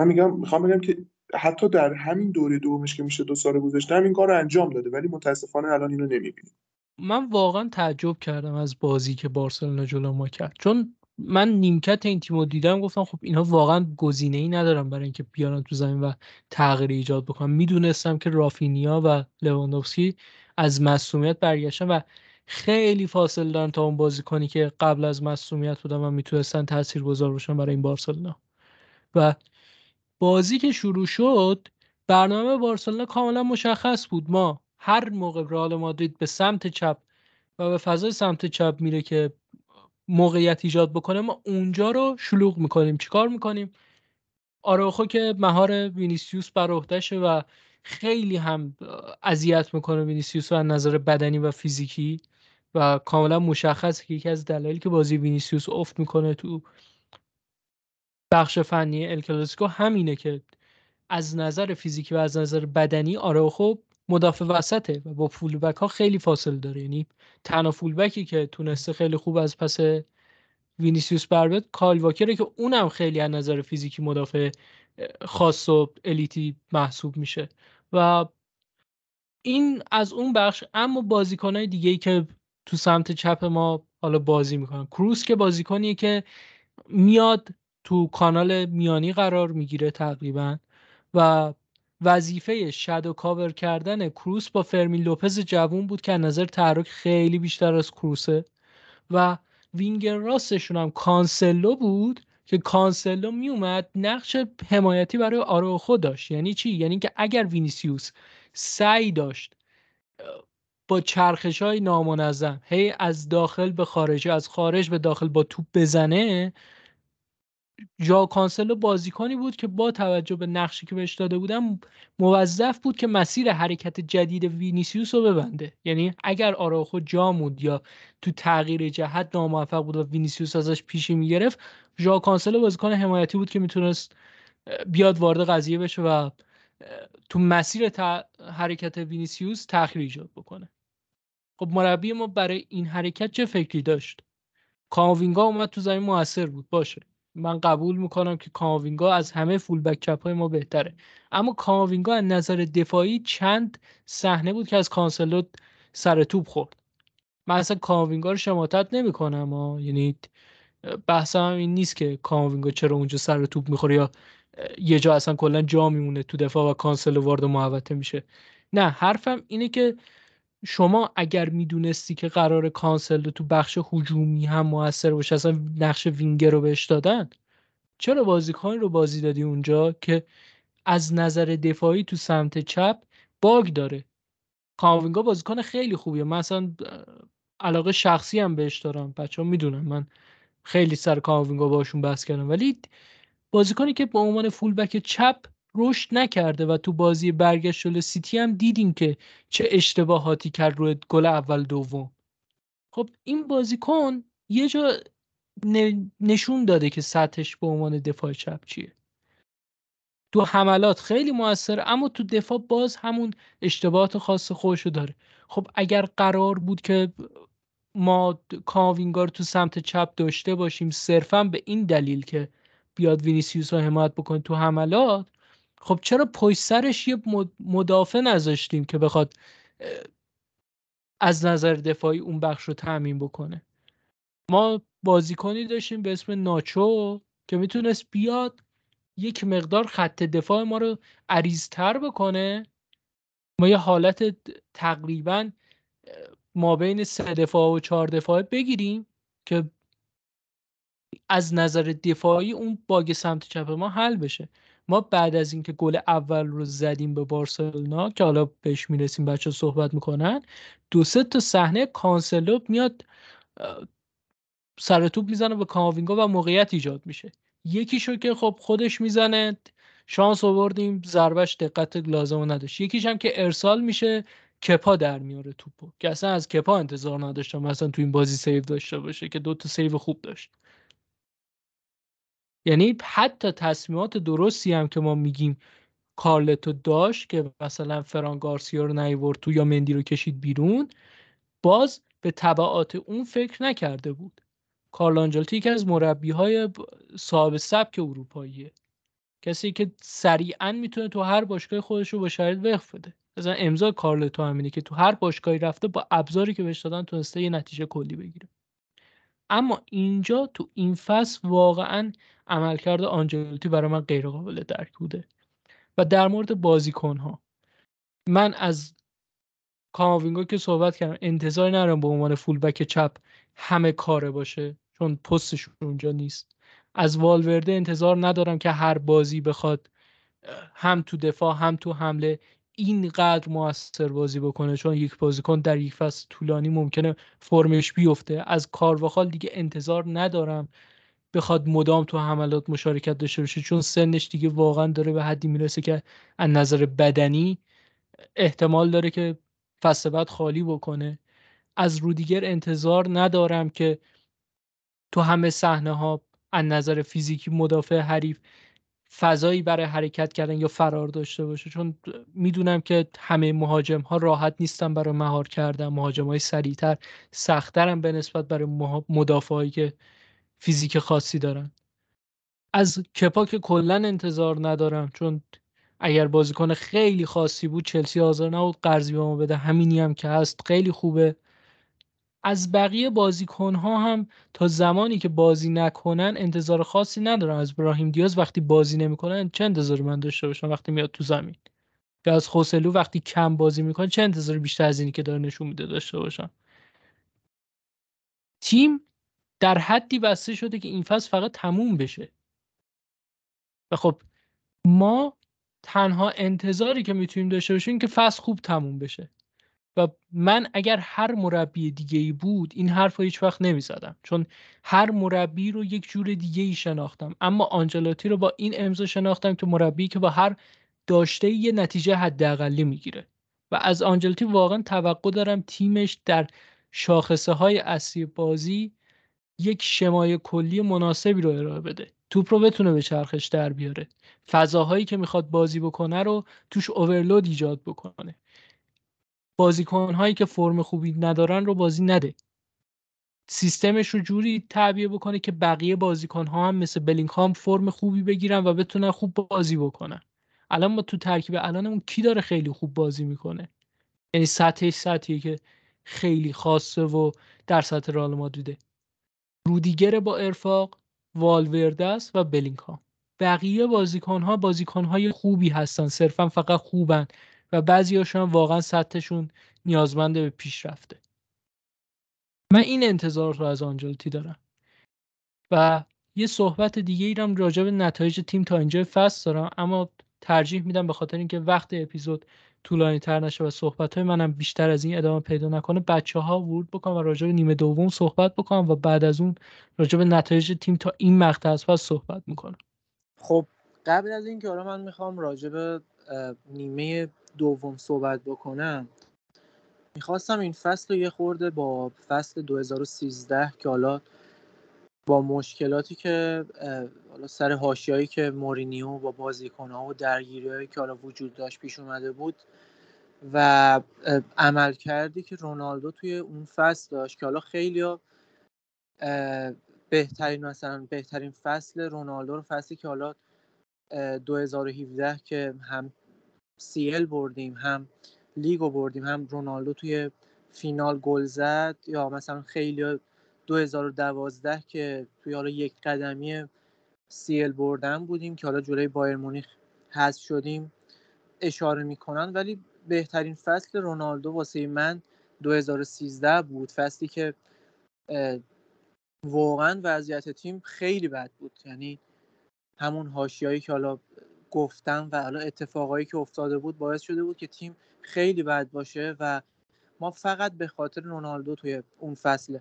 من میگم می‌خوام بگم که حتی در همین دوره دومش که میشه دو سال گذشته همین کار رو انجام داده ولی متاسفانه الان اینو نمی‌بینیم. من واقعا تعجب کردم از بازی که بارسلونا جلو ما کرد. چون من نیمکت این تیم رو دیدم گفتم خب اینها واقعا گزینه ای ندارن برای اینکه بیارن تو زمین و تغییر ایجاد بکنن. می‌دونستم که رافینیا و لواندوفسکی از مسئولیت برگشتن و خیلی فاصله دارن تا اون بازی کنی که قبل از مسئولیت بودن و می‌تونستن تاثیرگذار باشن برای این بارسلونا. و بازی که شروع شد برنامه بارسلونا کاملا مشخص بود. ما هر موقع رئال مادرید به سمت چپ و به فضای سمت چپ میره که موقعیت ایجاد بکنه ما اونجا رو شلوغ می‌کنیم. چیکار می‌کنیم؟ آراخو که مهار وینیسیوس بر عهدهشه و خیلی هم اذیت می‌کنه وینیسیوس از نظر بدنی و فیزیکی و کاملا مشخص که یکی از دلایلی که بازی وینیسیوس افت می‌کنه تو بخش فنی الکلاسیکو همینه که از نظر فیزیکی و از نظر بدنی آراخو مدافع وسطه و با فولبک ها خیلی فاصله داره. یعنی تنها فولبکی که تونسته خیلی خوب از پس وینیسیوس بر بیاد کالواکره که اونم خیلی از نظر فیزیکی مدافع خاص و الیتی محسوب میشه. و این از اون بخش اما بازیکنهای دیگه ای که تو سمت چپ ما حالا بازی می‌کنن. کروس که بازیکنیه که میاد تو کانال میانی قرار می‌گیره تقریبا و وظیفه shadow cover کردن کروس با فرمین لوپز جوون بود که نظر تحرک خیلی بیشتر از کروسه. و وینگر راستشون هم کانسلو بود که کانسلو میومد نقش حمایتی برای آراخو داشت. یعنی چی؟ یعنی که اگر وینیسیوس سعی داشت با چرخش های نامنظم هی از داخل به خارج از خارج به داخل با توپ بزنه ژائو کانسلو بازیکنی بود که با توجه به نقشی که بهش داده بودن موظف بود که مسیر حرکت جدید وینیسیوس رو ببنده. یعنی اگر آراخو جا موند یا تو تغییر جهت ناموفق بود و وینیسیوس ازش پیشی می‌گرفت ژائو کانسلو بازیکن حمایتی بود که می‌تونست بیاد وارد قضیه بشه و تو مسیر حرکت وینیسیوس تأخیر ایجاد بکنه. خب مربی ما برای این حرکت چه فکری داشت؟ کاماوینگا اومد تو زمین موثر بود باشه. من قبول می‌کنم که کاماوینگا از همه فولبک چپ های ما بهتره. اما کاماوینگا از نظر دفاعی چند صحنه بود که از کانسلو سر توپ خورد. من اصلا کاماوینگا رو شماتت نمی‌کنم یعنی بحثم این نیست که کاماوینگا چرا اونجا سر توپ می‌خوره یا یه جا اصلا کلا جا میمونه تو دفاع و کانسلو وارد محوطه میشه. نه حرفم اینه که شما اگر می‌دونستی که قرار کانسلو تو بخش هجومی هم موثر باشه اصلا نقش وینگر رو بهش دادن چرا بازیکن رو بازی دادی اونجا که از نظر دفاعی تو سمت چپ bug داره؟ کاماوینگا بازیکن خیلی خوبیه. من اصلا علاقه شخصی هم بهش دارم. بچه ها من خیلی سر کاماوینگا باشون بحث کردم. ولی بازیکنی که به عنوان فولبک چپ رشد نکرده و تو بازی برگشت جلو سیتی هم دیدیم که چه اشتباهاتی کرد روی گل اول دوم. خب این بازیکن یه جا نشون داده که سطحش به عنوان دفاع چپ چیه. تو حملات خیلی موثر اما تو دفاع باز همون اشتباهات خاص خودشو داره. خب اگر قرار بود که ما کاوینگار تو سمت چپ داشته باشیم صرفا به این دلیل که بیاد وینیسیوس رو حمایت بکنه تو حملات خب چرا پشت سرش یه مدافع نذاشتیم که بخواد از نظر دفاعی اون بخش رو تعمین بکنه؟ ما بازیکنی داشتیم به اسم ناچو که می‌تونست بیاد یک مقدار خط دفاع ما رو عریضتر بکنه. ما یه حالت تقریبا ما بین سه دفاع و چهار دفاع بگیریم که از نظر دفاعی اون باگ سمت چپ ما حل بشه. ما بعد از اینکه گل اول رو زدیم به بارسلونا که حالا بهش می‌رسیم بچه صحبت می‌کنن دو سه تا صحنه کانسلو میاد سر توپ می‌زنه به کاماوینگا و موقعیت ایجاد میشه. یکیشو که خب خودش می‌زنه شانس آوردیم ضربش دقت لازم نداشت. یکیش هم که ارسال میشه کپا در میاره توپو که اصلا از کپا انتظار نداشتم مثلا تو این بازی save داشته باشه که دو تا save خوب داشت. یعنی حتی تصمیمات درستی هم که ما میگیم کارلتو داشت که مثلا فران گارسیا رو نیورد تو یا مندی رو کشید بیرون باز به طبعات اون فکر نکرده بود. کارل آنچلوتی یکی از مربی های صاحب سبک اروپاییه. کسی که سریعا می‌تونه تو هر باشگاه خودش رو با شرایط وفق بده. مثلا امضا کارلتو همینه که تو هر باشگاهی رفته با ابزاری که بهش دادن تونسته یه نتیجه کلی بگیره. اما اینجا تو این فصل واقعا عملکرد آنجلوتی برای من غیر قابل درک بوده و در مورد بازیکن ها من از کاماوینگو که صحبت کردم انتظار نرم به عنوان فولبک چپ همه کاره باشه چون پستش اونجا نیست. از والورده انتظار ندارم که هر بازی بخواد هم تو دفاع هم تو حمله اینقدر موثر بازی بکنه چون یک بازیکن در یک فصل طولانی ممکنه فرمش بیفته. از کارواخال دیگه انتظار ندارم بخواد مدام تو حملات مشارکت داشته باشه چون سنش دیگه واقعا داره به حدی می‌رسه که از نظر بدنی احتمال داره که فصل بعد خالی بکنه. از رودیگر انتظار ندارم که تو همه صحنه ها از نظر فیزیکی مدافع حریف فضایی برای حرکت کردن یا فرار داشته باشه. چون می‌دونم که همه مهاجم ها راحت نیستن برای مهار کردن. مهاجم های سریعتر سختترم به نسبت برای مدافعایی که فیزیک خاصی دارن. از کپا که کلا انتظار ندارم. چون اگر بازیکن خیلی خاصی بود چلسی حاضر نبود قرضی به ما بده. همینی هم که هست خیلی خوبه. از بقیه بازیکن ها هم تا زمانی که بازی نکنن انتظار خاصی ندارم از براهیم دیاز وقتی بازی نمی‌کنن چه انتظاری من داشته باشم وقتی میاد تو زمین؟ یا از خوسلو وقتی کم بازی می‌کنه چه انتظاری بیشتر از اینی که داره نشون میده داشته باشم؟ تیم در حدی بسته شده که این فصل فقط تموم بشه. و خب ما تنها انتظاری که می‌تونیم داشته باشیم که فصل خوب تموم بشه. و من اگر هر مربی دیگه ای بود این حرف رو هیچ وقت نمی‌زدم. چون هر مربی رو یک جور دیگه ای شناختم. اما آنجلاتی رو با این امضا شناختم که مربی که با هر داشته یه نتیجه حداقلی می‌گیره. و از آنجلاتی واقعا توقع دارم تیمش در شاخصه های اصلی بازی یک شمای کلی مناسبی رو ارائه بده. توپ رو بتونه به چرخش در بیاره. فضاهایی که می‌خواد بازی بکنه رو توش اوورلود ایجاد بکنه. بازیکن هایی که فرم خوبی ندارن رو بازی نده. سیستمش رو جوری تعبیه بکنه که بقیه بازیکن ها هم مثل بلینگهام فرم خوبی بگیرن و بتونن خوب بازی بکنن. الان ما تو ترکیب الانمون کی داره خیلی خوب بازی می‌کنه؟ یعنی سطحش سطحیه که خیلی خاصه و در سطح رئال مادریده رودیگر با ارفاق والورده است و بلینگهام. بقیه بازیکن ها بازیکن های خوبی هستن. صرفا فقط خوبن. و بعضی هاشون واقعا سطحشون نیازمند به پیشرفته. من این انتظار رو از آنجلتی دارم. و یه صحبت دیگه ایرم راجع به نتایج تیم تا اینجا فصل دارم اما ترجیح میدم به خاطر اینکه وقت اپیزود طولانی تر نشه و صحبت های منم بیشتر از این ادامه پیدا نکنه بچه ها ورود بکنم و راجع به نیمه دوم صحبت بکنم و بعد از اون راجع به نتایج تیم تا این مقطع از پس صحبت می‌کنم. خب قبل از اینکه حالا من می‌خوام راجع به نیمه دوم صحبت بکنم. می‌خواستم این فصل رو یه خورده با فصل 2013 که حالا با مشکلاتی که حالا سر هاشیایی که مورینیو با بازیکنها و درگیریهایی که حالا وجود داشت پیش اومده بود و عمل کردی که رونالدو توی اون فصل داشت که حالا خیلی بهترین مثلا بهترین فصل رونالدو رو فصلی که حالا 2017 که هم ال بردیم هم لیگو بردیم هم رونالدو توی فینال گل زد. یا مثلا خیلی 2012 که توی حالا یک قدمی ال بردن بودیم که حالا جلوی بایر مونیخ حذف شدیم اشاره می‌کنن. ولی بهترین فصل رونالدو واسه من 2013 بود. فصلی که واقعا وضعیت تیم خیلی بد بود. یعنی همون هاشیایی که حالا گفتم و حالا اتفاقایی که افتاده بود باعث شده بود که تیم خیلی بد باشه و ما فقط به خاطر رونالدو توی اون فصل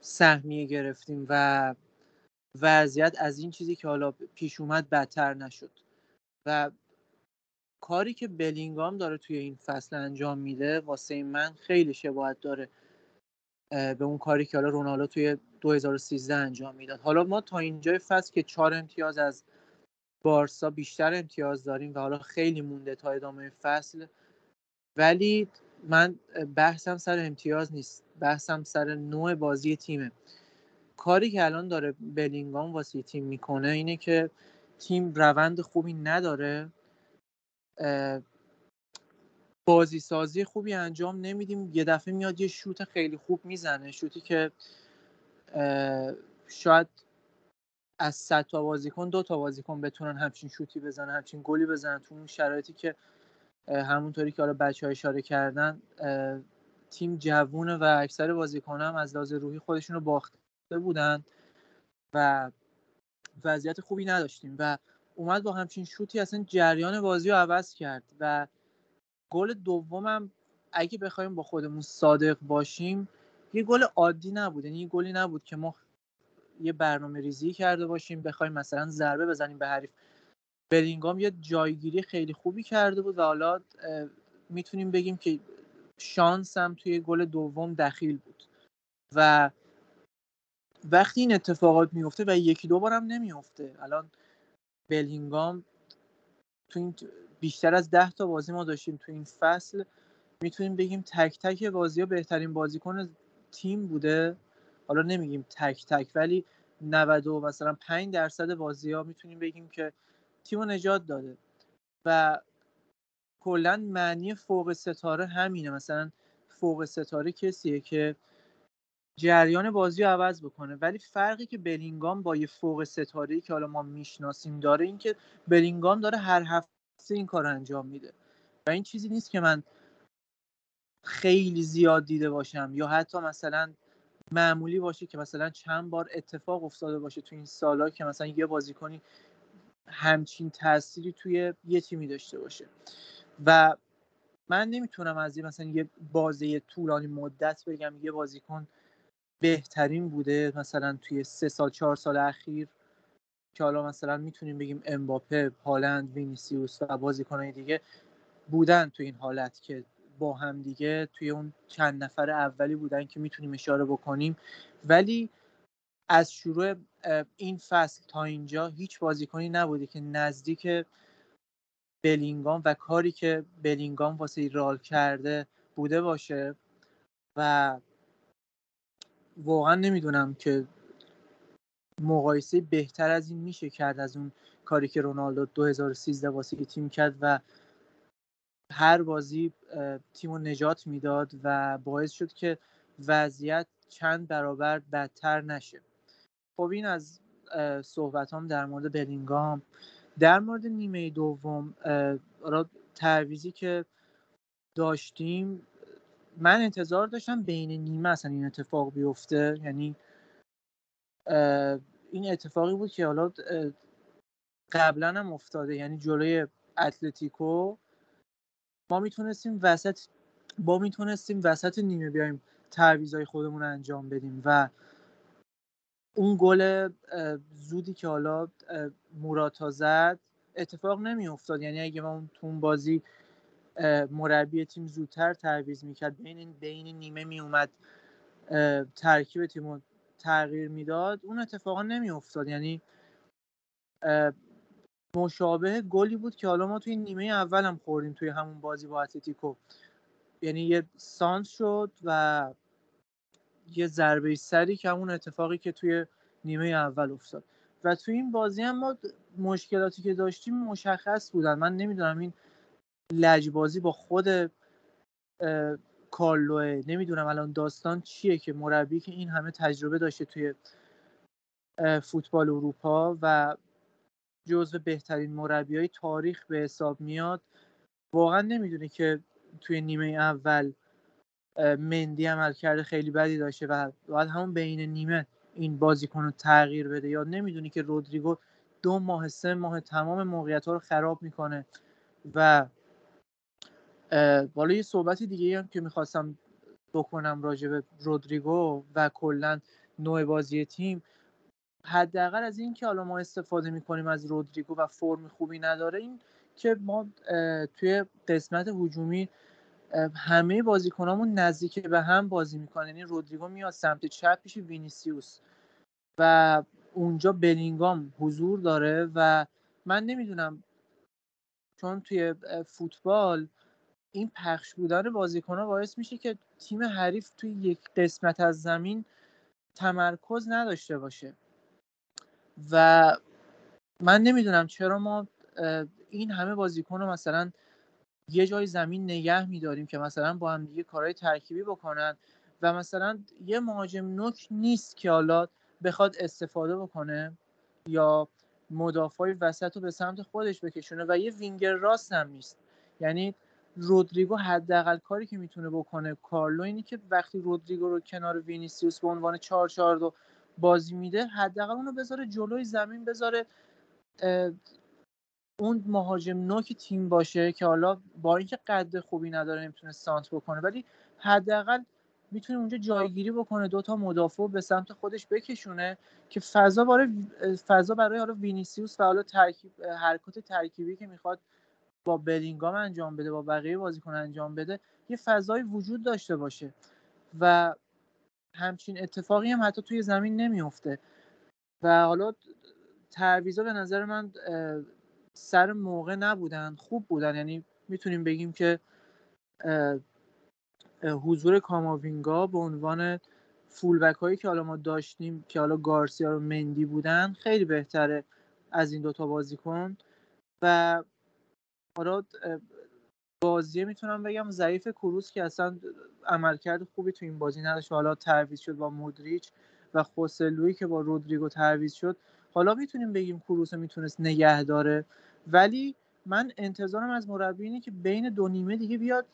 سهمیه گرفتیم و وضعیت از این چیزی که حالا پیش اومد بدتر نشد. و کاری که بلینگام داره توی این فصل انجام میده واسه من خیلی شباهت داره به اون کاری که حالا رونالدو توی 2013 انجام می‌داد. حالا ما تا اینجای فصل که چهار امتیاز از بارسا بیشتر امتیاز داریم و حالا خیلی مونده تا ادامه فصل. ولی من بحثم سر امتیاز نیست بحثم سر نوع بازی تیمه. کاری که الان داره بلینگام واسه تیم می‌کنه اینه که تیم روند خوبی نداره. بازی سازی خوبی انجام نمیدیم. یه دفعه میاد یه شوت خیلی خوب می‌زنه. شوتی که شاید از صد تا بازیکن دو تا بازیکن بتونن همچین شوتی بزنن همچین گلی بزنن تو اون شرایطی که همونطوری که حالا بچه ها اشاره کردن تیم جوونه و اکثر بازیکن هم از لحاظ روحی خودشون رو باخته بودن و وضعیت خوبی نداشتیم و اومد با همچین شوتی اصلا جریان بازی رو عوض کرد و گل دومم اگه بخوایم با خودمون صادق باشیم یه گل عادی نبود یعنی گلی نبود که ما یه برنامه ریزی کرده باشیم بخوایم مثلا ضربه بزنیم به حریف. بلینگام یه جایگیری خیلی خوبی کرده بود و حالا می‌تونیم بگیم که شانس هم توی گل دوم دخیل بود. و وقتی این اتفاقات میفته و یکی دو بارم نمیفته الان بلینگام تو این بیشتر از ده تا بازی ما داشتیم تو این فصل می‌تونیم بگیم تک تک بازی ها بهترین بازیکن تیم بوده. حالا نمیگیم تک تک ولی 90 و مثلا 5 درصد بازی ها می‌تونیم بگیم که تیم نجات داده. و کلا معنی فوق ستاره همینه. مثلا فوق ستاره کسیه که جریان بازی رو عوض بکنه. ولی فرقی که بلینگام با یه فوق ستاره که حالا ما می‌شناسیم داره این که بلینگام داره هر هفته این کار انجام میده. و این چیزی نیست که من خیلی زیاد دیده باشم یا حتی مثلا معمولی باشه که مثلا چند بار اتفاق افتاده باشه تو این سالا که مثلا یه بازیکنی همچین تأثیری توی یه تیمی داشته باشه. و من نمی‌تونم از یه مثلا یه بازی طولانی مدت بگم یه بازیکن بهترین بوده مثلا توی سه سال چهار سال اخیر که حالا مثلا می‌تونیم بگیم امباپه، هالند، وینیسیوس و بازیکنهای دیگه بودن تو این حالت که با هم دیگه توی اون چند نفر اولی بودن که می‌تونیم اشاره بکنیم. ولی از شروع این فصل تا اینجا هیچ بازیکنی نبوده که نزدیک بلینگام و کاری که بلینگام واسه رال کرده بوده باشه. و واقعا نمی‌دونم که مقایسه بهتر از این میشه کرد از اون کاری که رونالدو 2013 واسه تیم کرد و هر بازی تیم نجات می‌داد و باعث شد که وضعیت چند برابر بدتر نشه. خب این از صحبت هم در مورد بلینگام. در مورد نیمه دوم تعویزی که داشتیم من انتظار داشتم بین نیمه اصلا این اتفاق بیفته. یعنی این اتفاقی بود که حالا قبلا هم افتاده. یعنی جلوی اتلتیکو ما می‌تونستیم وسط با می‌تونستیم وسط نیمه بیایم تعویضای خودمون انجام بدیم و اون گل زودی که حالا موراتا زد اتفاق نمی افتاد یعنی اگه ما تو اون بازی مربی تیم زودتر تعویض می‌کرد بین بین نیمه میومد ترکیب تیم رو تغییر می‌داد اون اتفاقا نمی افتاد یعنی مشابه گلی بود که حالا ما توی نیمه اول هم خوردیم توی همون بازی با اتلتیکو. یعنی یه سانس شد و یه ضربه سری که همون اتفاقی که توی نیمه اول افتاد. و توی این بازی هم ما مشکلاتی که داشتیم مشخص بودن. من نمی‌دونم این لجبازی با خود کارلوه نمی‌دونم الان داستان چیه که مربی که این همه تجربه داشته توی فوتبال اروپا و جزو بهترین مربی های تاریخ به حساب میاد. واقعا نمی‌دونه که توی نیمه اول مندی عمل کرده خیلی بدی داشته و باید همون بین نیمه این بازیکن رو تغییر بده. یا نمی‌دونی که رودریگو دو ماه سه ماه تمام موقعیت ها رو خراب می‌کنه و بالا یه صحبتی دیگه هم که می‌خواستم بکنم راجع به رودریگو و کلا نوع بازی تیم حداقل از این که حالا ما استفاده می‌کنیم از رودریگو و فرم خوبی نداره این که ما توی قسمت هجومی همه بازیکنامون نزدیک به هم بازی می‌کنن. یعنی رودریگو میاد سمت چپ پیش وینیسیوس و اونجا بلینگام حضور داره و من نمی‌دونم چون توی فوتبال این پخش بودن بازیکن باعث میشه که تیم حریف توی یک قسمت از زمین تمرکز نداشته باشه. و من نمی‌دونم چرا ما این همه بازیکن رو مثلا یه جای زمین نگه میداریم که مثلا با هم دیگه کارهای ترکیبی بکنن و مثلا یه مهاجم نوک نیست که حالا بخواد استفاده بکنه یا مدافعی وسط رو به سمت خودش بکشونه و یه وینگر راست هم نیست. یعنی رودریگو حداقل کاری که می‌تونه بکنه کارلو اینی که وقتی رودریگو رو کنار وینیسیوس به عنوان 4 4 بازی میده حداقل اونو بذاره جلوی زمین بذاره اون مهاجم نوک تیم باشه که حالا با اینکه قد خوبی نداره نمی‌تونه سانت بکنه ولی حداقل می‌تونه اونجا جایگیری بکنه دوتا مدافع به سمت خودش بکشونه که فضا برای فضا برای حالا وینیسیوس و حالا ترکیب حرکات ترکیبی که می‌خواد با بلینگام انجام بده با بقیه بازیکن انجام بده یه فضای وجود داشته باشه. و همچین اتفاقی هم حتی توی زمین نمیفته و حالا تعویضا به نظر من سر موقع نبودن خوب بودن. یعنی می‌تونیم بگیم که حضور کاماوینگا به عنوان فولبک هایی که حالا ما داشتیم که حالا گارسیا و مندی بودن خیلی بهتره از این دوتا بازیکن و حالا بازی می‌تونم بگم ضعیف کروس که اصلا عملکرد خوبی تو این بازی نداشت. حالا تعویض شد با مودریچ و خوسلوی که با رودریگو تعویض شد. حالا می‌تونیم بگیم کروس می‌تونست نگه داره. ولی من انتظارم از مربی اینه که بین دو نیمه دیگه بیاد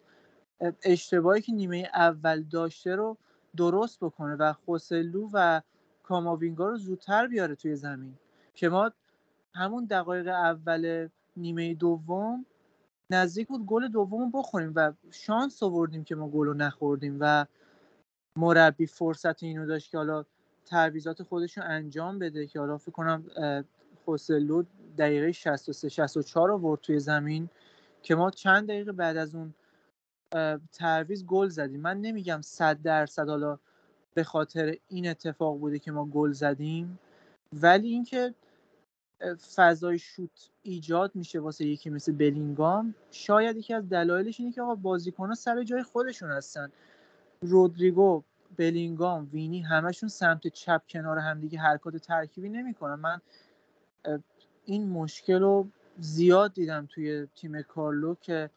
اشتباهی که نیمه اول داشته رو درست بکنه و خوسلو و کاماوینگا رو زودتر بیاره توی زمین. که ما همون دقایق اول نیمه دوم نزدیک بود گل دوم بخوریم و شانس آوردیم که ما گل رو نخوردیم و مربی فرصت اینو داشت که حالا تعویضات خودش رو انجام بده که حالا فکر کنم خوسلو دقیقه 63 64 آورد توی زمین که ما چند دقیقه بعد از اون تعویض گل زدیم. من نمیگم 100 درصد حالا به خاطر این اتفاق بوده که ما گل زدیم ولی اینکه فضای شوت ایجاد میشه واسه یکی مثل بلینگام شاید یکی از دلایلش اینه که آقا بازیکن‌ها سر جای خودشون هستن. رودریگو بلینگام وینی همشون سمت چپ کنار همدیگه حرکات ترکیبی نمی‌کنن. من این مشکل رو زیاد دیدم توی تیم کارلو که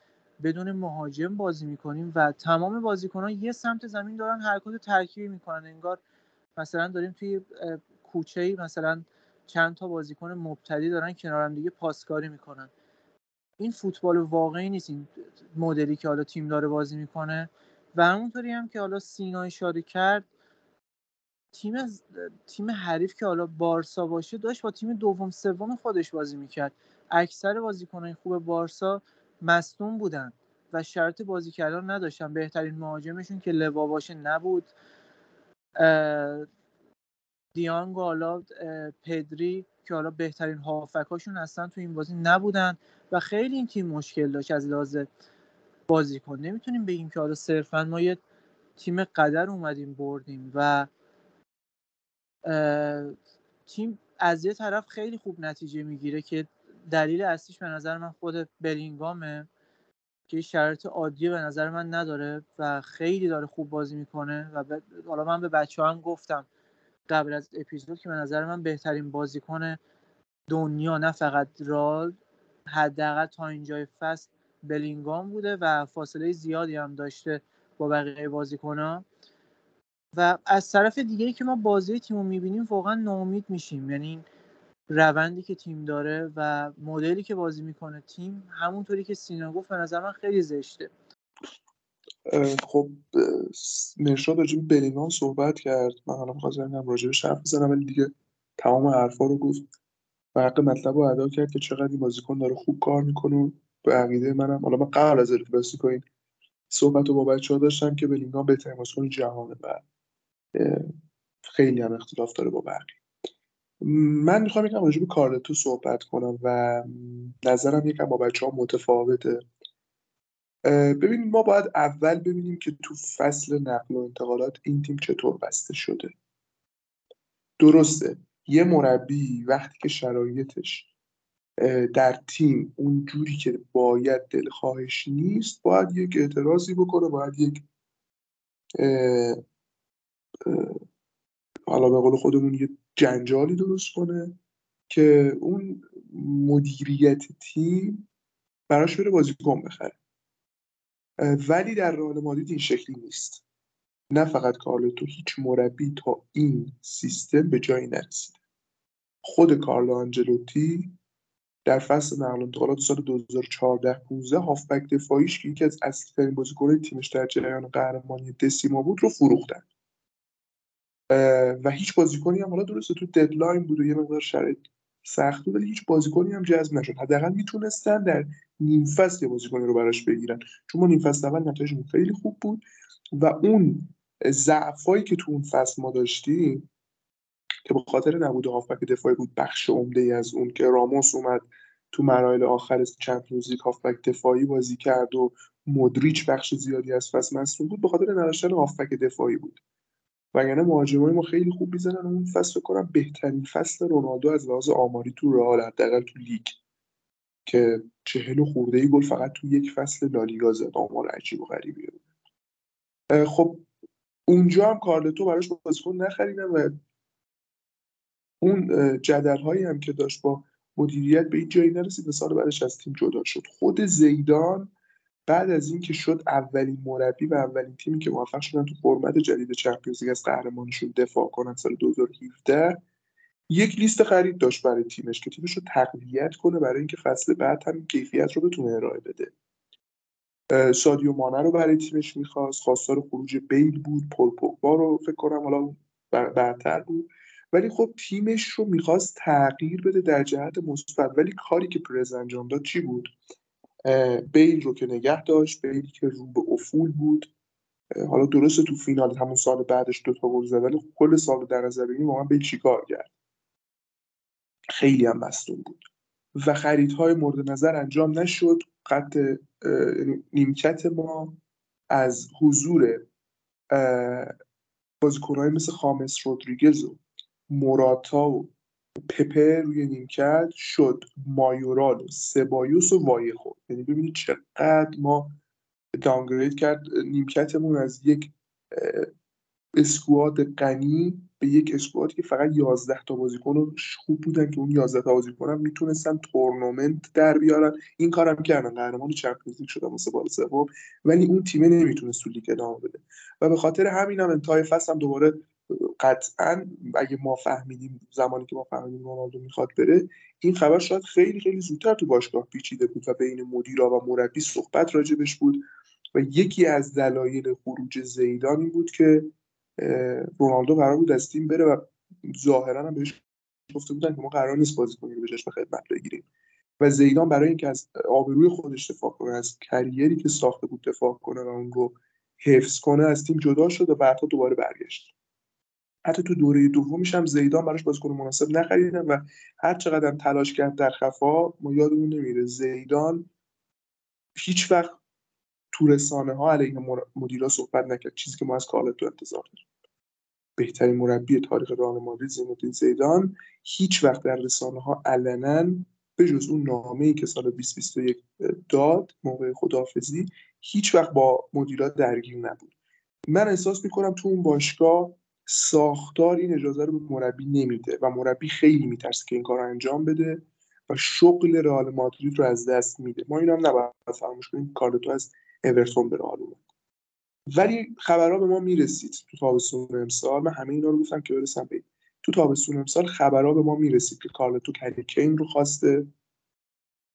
بدون مهاجم بازی می‌کنیم و تمام بازیکنان یه سمت زمین دارن حرکات ترکیبی می‌کنن. انگار مثلا داریم توی کوچه مثلا چند تا بازیکن مبتدی دارن کنار هم دیگه پاسکاری می‌کنن. این فوتبال واقعی نیست این مدلی که حالا تیم داره بازی می‌کنه. و همونطوری هم که حالا سینا اشاره کرد تیم تیم حریف که حالا بارسا باشه داشت با تیم دوم سوم خودش بازی می‌کرد. اکثر بازیکنان خوب بارسا مصدوم بودن و شرط بازی کردن نداشتن. بهترین مهاجمشون که لوا باشه نبود. دیانگ و حالا پدری که حالا بهترین هافکاشون اصلا تو این بازی نبودن و خیلی این تیم مشکل داشت از لحاظ بازیکن. نمی‌تونیم بگیم که حالا صرفا ما یه تیم قدر اومدیم بردیم و تیم از یه طرف خیلی خوب نتیجه می‌گیره که دلیل اصلیش به نظر من خود بلینگامه که شرایط عادی به نظر من نداره و خیلی داره خوب بازی می‌کنه و حالا من به بچه هم گفتم قبل از اپیزود که به نظر من بهترین بازیکن دنیا نه فقط رال حداقل تا اینجای فصل بلینگام بوده و فاصله زیادی هم داشته با بقیه بازیکنها. و از طرف دیگه که ما بازی تیم رو می‌بینیم واقعا ناامید میشیم. یعنی روندی که تیم داره و مدلی که بازی می‌کنه تیم همونطوری که سینا گفت به نظر من خیلی زشته. خب مرشاد به بلینگام صحبت کرد. من حالا می‌خواستم راجع به حرف بزنم ولی دیگه تمام حرفا رو گفت. و حق مطلب رو ادا کرد که چقدر این بازیکن داره خوب کار می‌کنه به عقیده منم. حالا من قبل از الکلاسیکو این صحبت رو با بچه ها داشتم که بلینگام بهترین بازیکن جهانه و خیلی هم اختلاف داره با بقیه. من می‌خوام یکم راجع به کارلتو صحبت کنم و نظرم یکم با بچه ها متفاوته. ببینید ما باید اول ببینیم که تو فصل نقل و انتقالات این تیم چطور بسته شده. درسته یه مربی وقتی که شرایطش در تیم اون جوری که باید دلخواهش نیست باید یک اعتراضی بکنه باید یک حالا به قول خودمون یه جنجالی درست کنه که اون مدیریت تیم براش بره بازیکن بخره. ولی در رئال مادرید این شکلی نیست. نه فقط کارلوتو هیچ مربی تا این سیستم به جایی نرسیده خود کارلو آنجلوتی در فصل نقل انتقالات سال 2014 15 هافبک دفاعیش که یکی از اصلی ترین بازیکن‌های تیمش در جریان قهرمانی دسیما بود رو فروختن. و هیچ بازیکنی هم حالا درسته تو ددلاین بود و یه مقدار شرایط سخت بود ولی هیچ بازیکنی هم جذب نشد. حداقل می‌تونستن در نیم فصل یه بازیکنی رو براش بگیرن. چون ما نیم فصل اول نتایجمون خیلی خوب بود و اون ضعفایی که تو اون فصل ما داشتیم که به خاطر نبود هافبک دفاعی بود بخش عمده ای از اون که راموس اومد تو مراحل آخر چمپیونز لیگ هافبک دفاعی بازی کرد و مدریچ بخش زیادی از فصل مصدوم بود به خاطر نداشتن هافبک دفاعی بود. وگرنه مهاجمای ما خیلی خوب می‌زنن اون فصل کنم بهترین فصل رونالدو از لحاظ آماری تو رئال حداقل تو لیگ. که چهل و خورده ای گل فقط تو یک فصل لالیگا زد آمار عجیب و غریبیه خب اونجا هم کارلتو براش بازیکن نخریدن و اون جدل هایی هم که داشت با مدیریت به این جایی نرسید و سال بعدش از تیم جدا شد. خود زیدان بعد از اینکه شد اولین مربی و اولین تیمی که موفق شدن تو فرمت جدید چمپیونز لیگ از قهرمانیشون دفاع کنن سال 2017 یک لیست خرید داشت برای تیمش که تیمش رو تقویت کنه برای اینکه فصل بعد هم کیفیت رو بتونه ارائه بده. سادیو مانه رو برای تیمش می‌خواست خواستار خروج بیل بود پل پوگبا رو فکر کنم حالا برتر بود. ولی خب تیمش رو می‌خواست تغییر بده در جهت مثبت. ولی کاری که پرز انجام داد چی بود؟ بیل رو که نگه داشت بیل که رو به افول بود. حالا درسته تو فینال همون سال بعدش دوتا گل زد ولی کل سال در نظر بگیریم واقعا بیل چیکار کرد؟ خیلی هم مصدوم بود. و خریدهای مورد نظر انجام نشد. خط نیمکت ما از حضور بازیکنهای مثل خامس رودریگز و موراتا و پپه روی نیمکت شد. مایورال و سبایوس و وایخو یعنی ببینید چقدر ما دانگرید کرد. نیمکتمون از یک squad غنی به یک squad ی که فقط 11 تا بازیکن خوب بودن که اون 11 تا بازیکن هم می‌تونستن تورنمنت در بیارن. این کارم کردن. قهرمان چمپیونز لیگ شدن واسه بار سوم. ولی اون تیم نمی‌تونست تو لیگ ادامه بده. و به خاطر همین هم انتهای فصل هم دوباره قطعا اگه ما فهمیدیم زمانی که ما فهمیدیم رونالدو می‌خواد بره این خبر شاید خیلی خیلی زودتر تو باشگاه پیچیده بود و بین مدیرا و مربی صحبت راجبش بود و یکی از دلایل خروج زیدان این بود که رونالدو قرار بود از تیم بره و ظاهرا هم بهش گفته بودن که ما قرار نیست بازی کنیم به به خدمت بگیریم. و زیدان برای اینکه از آبروی خودش دفاع کنه از کریری که ساخته بود دفاع کنه و اون رو حفظ کنه از تیم جدا شد و بعدها دوباره برگشت. حتی تو دوره دومیش هم زیدان براش بازیکن مناسب نخریدن و هر چقدر تلاش کرد در خفا ما یادمون نمیره زیدان هیچ وقت تو رسانه ها علیه مدیرا صحبت نکرد چیزی که ما از کارلتو انتظار داریم. بهترین مربی تاریخ رئال مادرید زینالدین زیدان هیچ وقت در رسانه ها علنا به جز اون نامه ای که سال 2021 داد موقع خداحافظی هیچ وقت با مدیرات درگیر نبود. من احساس می‌کنم تو اون باشگاه ساختار این اجازه رو به مربی نمیده و مربی خیلی میترسه که این کار رو انجام بده و شغل رئال مادرید رو از دست میده. ما این هم نباید فراموش کنیم کارلتو از اورتون به رئال اومد. ولی خبرها به ما می‌رسید تو تابستون امسال. من همه اینا رو گفتم که برسم به تو تابستون امسال. خبرها به ما می‌رسید که کارلتو کین رو خواسته.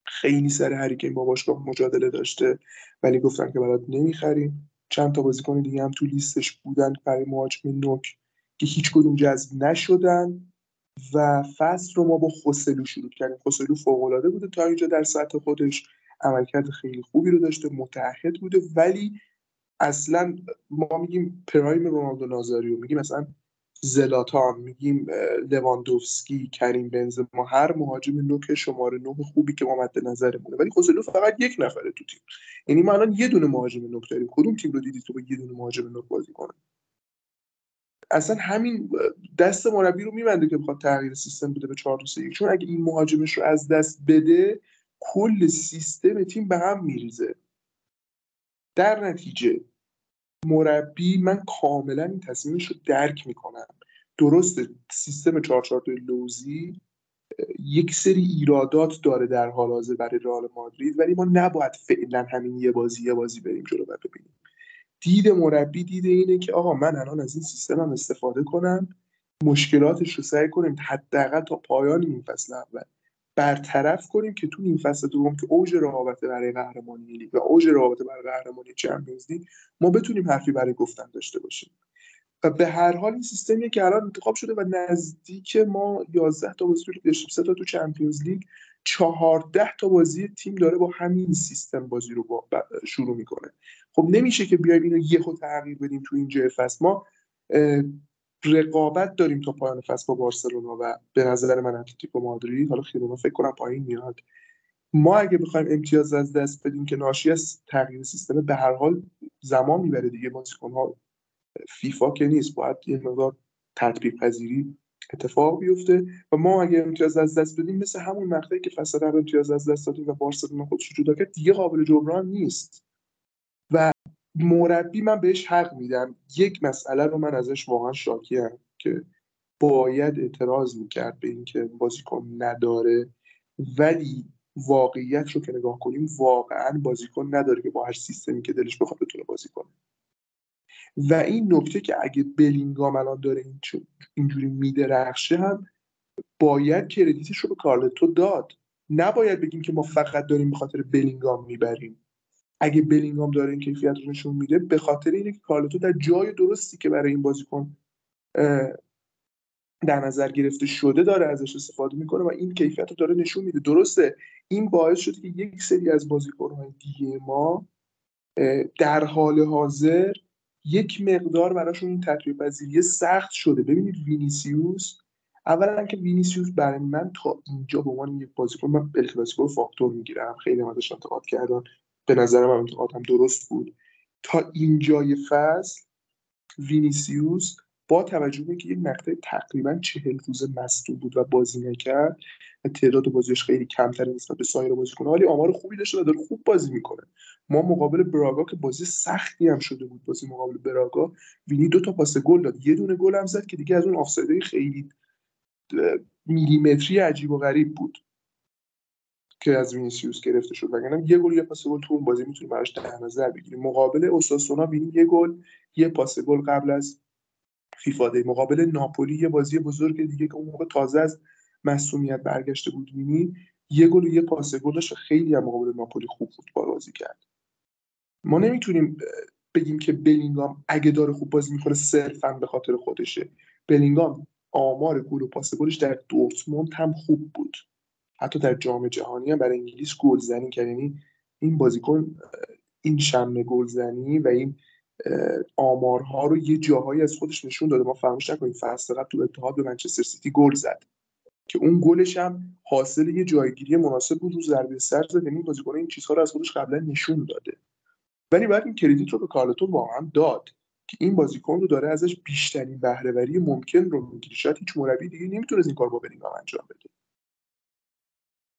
خیلی سر هریکین با باشگاه مجادله داشته ولی گفتن که برات نمی‌خریم. چند تا بازیکن دیگه هم تو لیستش بودن برای مهاجم نوک. که هیچ کدوم جذب نشدن و فصل رو ما با خوسلو شروع کردیم. خوسلو فوق بوده تا اینجا در سطح خودش. عملکرد خیلی خوبی رو داشته متحد بوده. ولی اصلا ما میگیم پرایم رونالدو نازاریو. میگیم مثلا زلاتان میگیم لواندوفسکی کریم بنزما. هر مهاجم نوک شماره نه خوبی که ما مد نظرمونه ولی خوزلو فقط یک نفره تو تیم. یعنی ما الان یه دونه مهاجم نوک داریم. کدوم تیم رو دیدید تو با یه دونه مهاجم نوک بازی کنه؟ اصلا همین دست مربی رو میبنده که بخواد تغییر سیستم بده به 4 2 چون اگه این مهاجمش رو از دست بده کل سیستم تیم به هم میریزه. در نتیجه مربی من کاملا این تصمیمش رو درک می‌کنم. درست سیستم 442 لوزی یک سری ایرادات داره در حال حاضر برای رئال مادرید ولی ما نباید فعلا همین یه بازی یه بازی بریم جلو و ببینیم. دید مربی دیده اینه که آقا من الان از این سیستمم استفاده کنم مشکلاتش رو سعی کنیم حداقل تا پایان این فصل اول برطرف کنیم که تو این فصل دوم که اوج رقابت برای قهرمانی لیگ و اوج رقابت برای قهرمانی چمپیونز لیگ ما بتونیم حرفی برای گفتن داشته باشیم. و به هر حال این سیستمی که الان انتخاب شده و نزدیک ما 11 تا بازی داشتیم. سه تا تو چمپیونز لیگ 14 تا بازی تیم داره با همین سیستم بازی رو با شروع می‌کنه. خب نمیشه که بیایم اینو یهو تغییر بدیم تو این جای فصل. ما رقابت داریم تا پایان فصل با بارسلونا و به نظر من اتلتیکو مادرید. حالا خیلی فکر کنم پایین میاد. ما اگه بخوایم امتیاز از دست بدیم که ناشی از تغییر سیستم به هر حال زمان می‌بره دیگه. بازیکن ها فیفا که نیست باید یه مقدار تطبیق پذیری اتفاق بیفته. و ما اگه امتیاز از دست بدیم مثل همون مقطعی که فصل قبل امتیاز از دست دادیم و بارسلونا خودش جدا کرد دیگه قابل جبران نیست. مربی من بهش حق میدم. یک مسئله رو من ازش واقعا شاکیم که باید اعتراض می‌کرد به اینکه بازیکن نداره. ولی واقعیت رو که نگاه کنیم واقعا بازیکن نداره که با هر سیستمی که دلش بخواد بتونه بازی کنه. و این نکته که اگه بلینگام الان داره اینجوری میدرخشه هم باید کردیتش رو به کارلتو داد. نباید بگیم که ما فقط داریم به خاطر بلینگام می‌بریم. اگه بلینگام داره این کیفیت رو نشون میده به خاطر اینه که کارلتو در جای درستی که برای این بازیکن در نظر گرفته شده داره ازش استفاده می‌کنه و این کیفیت رو داره نشون میده. درسته این باعث شده که یک سری از بازیکنهای دیگه ما در حال حاضر یک مقدار براشون این تطبیق پذیری سخت شده. ببینید وینیسیوس اولا که وینیسیوس برای من تا اینجا به عنوان یک بازیکن من ال رو فاکتور می‌گیرم. خیلی ازش انتقاد کردن. به نظر من انتقادم درست بود. تا اینجای فصل وینیسیوس با توجه به اینکه یک مقطع تقریبا چهل روز مصدوم بود و بازی نکرد و تعداد بازیش خیلی کمتر نسبت به سایر بازیکن‌ها ولی آمار خوبی داشته و داره خوب بازی می‌کنه. ما مقابل براگا که بازی سختی هم شده بود بازی مقابل براگا وینی دو تا پاس گل داد. یه دونه گل هم زد که دیگه از اون آفسایدهای خیلی میلیمتری عجیب و غریب بود. که از وینیسیوس گرفته شد. وگرنه یه گل یه پاس گل تو اون بازی می‌تونیم براش در نظر بگیریم مقابل اوساسونا وینی یه گل یه پاس گل قبل از فیفا day. مقابل ناپولی یه بازی بزرگ دیگه که اون موقع تازه از مصدومیت برگشته بود وینی یه گل و یه پاس گل داشت خیلی هم مقابل ناپولی خوب فوتبال بازی کرد. ما نمی‌تونیم بگیم که بلینگام اگه داره خوب بازی می‌کنه صرفا به خاطر خودشه. بلینگام آمار گل و پاس گلش در دورتموند هم خوب بود. حتی در جام جهانی هم برای انگلیس گلزنی کرد. یعنی این بازیکن این شم گلزنی و این آمارها رو یه جاهایی از خودش نشون داده. ما فراموش نکنیم فصل قبل تو اتحاد به منچستر سیتی گل زد. که اون گلش هم حاصل یه جایگیری مناسب بود رو ضربه سر زد. یعنی بازیکن این چیزها رو از خودش قبلا نشون داده. ولی بعد این کردیت رو به کارلتون واقعا داد که این بازیکن رو داره ازش بیشترین بهرهوری ممکن رو می‌گیره. شاید هیچ مربی دیگه نمی‌تونه این کار با بلینگام انجام بده.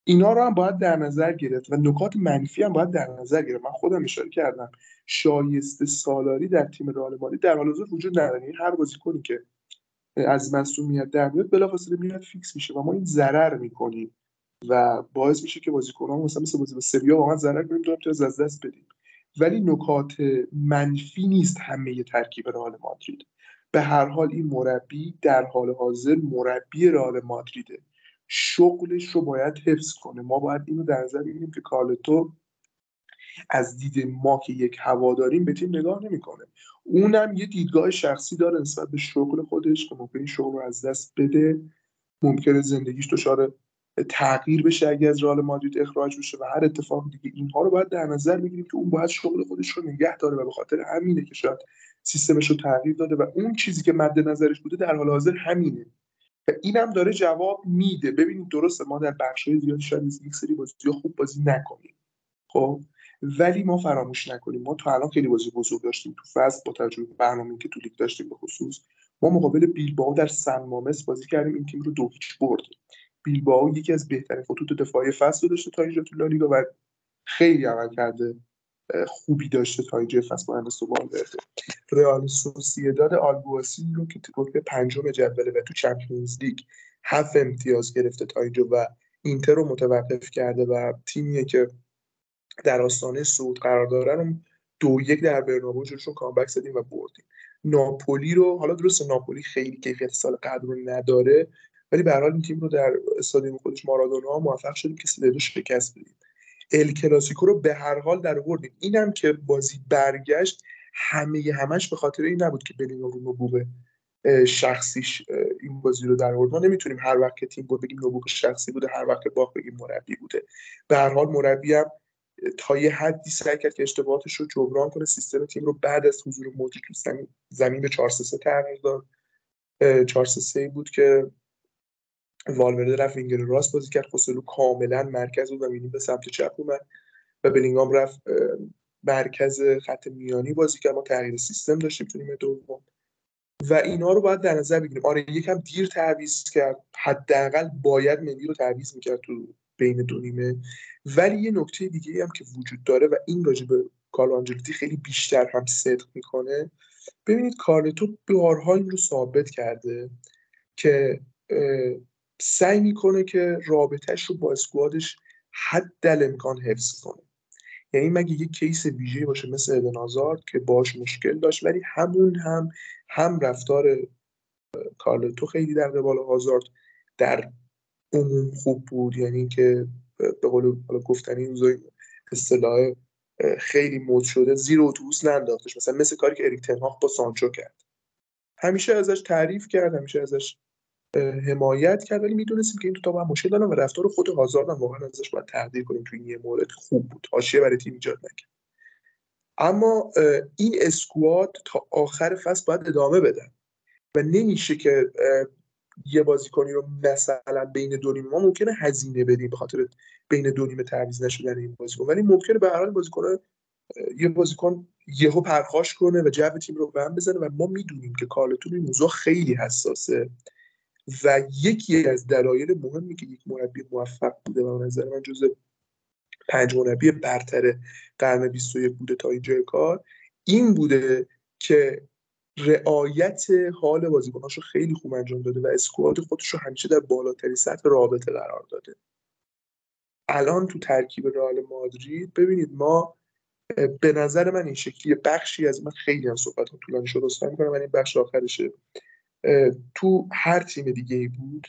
اینا رو هم باید در نظر گرفت و نکات منفی هم باید در نظر گرفت. من خودم اشاره کردم. شایسته سالاری در تیم رئال مادرید در حال حاضر وجود نداره. یعنی هر بازیکنی که از مسئولیت در میاد بلافاصله میاد فیکس میشه و ما این ضرر می‌کنیم و باعث میشه که بازیکنان مثلا مثل بازی با سویا واقعا ضرر کنیم دو از دست بدیم. ولی نکات منفی نیست همه ترکیب رئال مادرید. به هر حال این مربی در حال حاضر مربی رئال مادریده. شغلش رو باید حفظ کنه. ما باید اینو در نظر بگیریم که کارلتو از دید ما که یک هواداریم به تیم نگاه نمی‌کنه. اونم یه دیدگاه شخصی داره نسبت به شغل خودش که ممکنه این شغل رو از دست بده. ممکنه زندگیش دچار تغییر بشه اگه از رئال مادرید اخراج بشه و هر اتفاق دیگه. اینها رو باید در نظر بگیریم که اون باید شغل خودش رو نگه داره و به خاطر همینه که شاید سیستمش رو تغییر داده و اون چیزی که مد نظرش بوده در حال حاضر همینه. و اینم داره جواب میده. ببینید درسته ما در بخش‌های زیادی شاید یک سری بازی خوب بازی نکنیم. خب؟ ولی ما فراموش نکنیم. ما تا الان خیلی بازی بزرگ داشتیم. تو فصل با تجربه برنامه‌ای که تو لیگ داشتیم به خصوص ما مقابل بیلبائو در سن مامس بازی کردیم. این تیم رو دو هیچ بردیم بیلبائو یکی از بهترین خطوط دفاعی فصل داشته تا اینجا تو لالیگا و خیلی عمل کرده. خوبی داشته تا اینجا فصل استقبال برده رئال سوسییداد آلبواسین رو که رتبه پنجم جدوله و تو چمپیونز لیگ هفت امتیاز گرفته تا اینجا و اینتر رو متوقف کرده و تیمیه که در آستانه صعود قرار دارن دو یک در برنابو جلوشون کامبک زدیم و بردیم. ناپولی رو حالا درست ناپولی خیلی کیفیت سال قبل رو نداره ولی به این تیم رو در استادیوم خودش مارادونا موفق شدیم که سه شکست بدیم. ال کلاسیکو رو به هر حال در آوردیم. اینم که بازی برگشت همه همش به خاطر این نبود که بلینگام رو نبوغ شخصیش این بازی رو در آورد. ما نمی‌تونیم هر وقت که تیم بود بگیم نبوغ شخصی بوده هر وقت باخت بگیم مربی بوده. به هر حال مربی هم تا یه حدی سعی کرد که اشتباهاتش رو جبران کنه سیستم تیم رو بعد از حضور مودریچ زمین به 4 3 تغییر داد. 4 3 بود که والورده رفت وینگر راست بازی کرد خوسلو کاملا مرکز بود و وینی به سمت چپ اومد و بلینگام رفت مرکز خط میانی بازی کرد. ما تغییر سیستم داشتیم تو نیمه دوم. و اینا رو باید در نظر بگیریم. آره یکم دیر تعویض کرد. حداقل باید ملی رو تعویض می‌کرد تو بین دو نیمه. ولی یه نکته دیگه هم که وجود داره و این راجع به کارلو آنجلوتی خیلی بیشتر هم صدق می‌کنه. ببینید کارلتو بارها این رو ثابت کرده که سعی می‌کنه که رابطهش رو با اسکوادش حد امکان حفظ کنه. یعنی مگه یه کیس ویژه باشه مثل ادن آزارد که باش مشکل داشت ولی همون هم هم رفتار کارلتو خیلی در قبال آزارد در عموم خوب بود. یعنی اینکه به قول گفتنی روزای اصطلاح خیلی مد شده زیر اتوبوس ننداختش. مثلا مثل کاری که اریک تنهاخ با سانچو کرد. همیشه ازش تعریف کرد همیشه ازش حمایت کرد ولی می‌دونستیم که این دو تا با مشکل دارن و رفتار خود هازارد هم واقعا ازش باید تقدیر کنیم توی این مورد خوب بود. حاشیه برای تیم ایجاد نکرد. اما این اسکواد تا آخر فصل باید ادامه بدن و نمیشه که یه بازیکنی رو مثلا بین دو نیمه ما ممکنه هزینه بدیم به خاطر بین دو نیمه تعویض نشدن این بازیکن ولی ممکنه به هر حال بازیکن یه بازیکن یهو پرخاش کنه و جو تیم رو به هم بزنه و ما می‌دونیم که کارلتون این موضوع خیلی حساسه. و یکی از دلایل مهمی که یک مربی موفق بوده و نظر من جز پنج مربی برتر قرن 21 بوده تا اینجای کار این بوده که رعایت حال بازیکناشو خیلی خوب انجام داده و اسکواد خودش رو همیشه در بالاترین سطح رابطه قرار داده. الان تو ترکیب رئال مادرید ببینید ما به نظر من این شکلی بخشی از من خیلی هم صحبت طولانی شد اصلا می‌کنم من این بخش آخرشه. تو هر تیم دیگه بود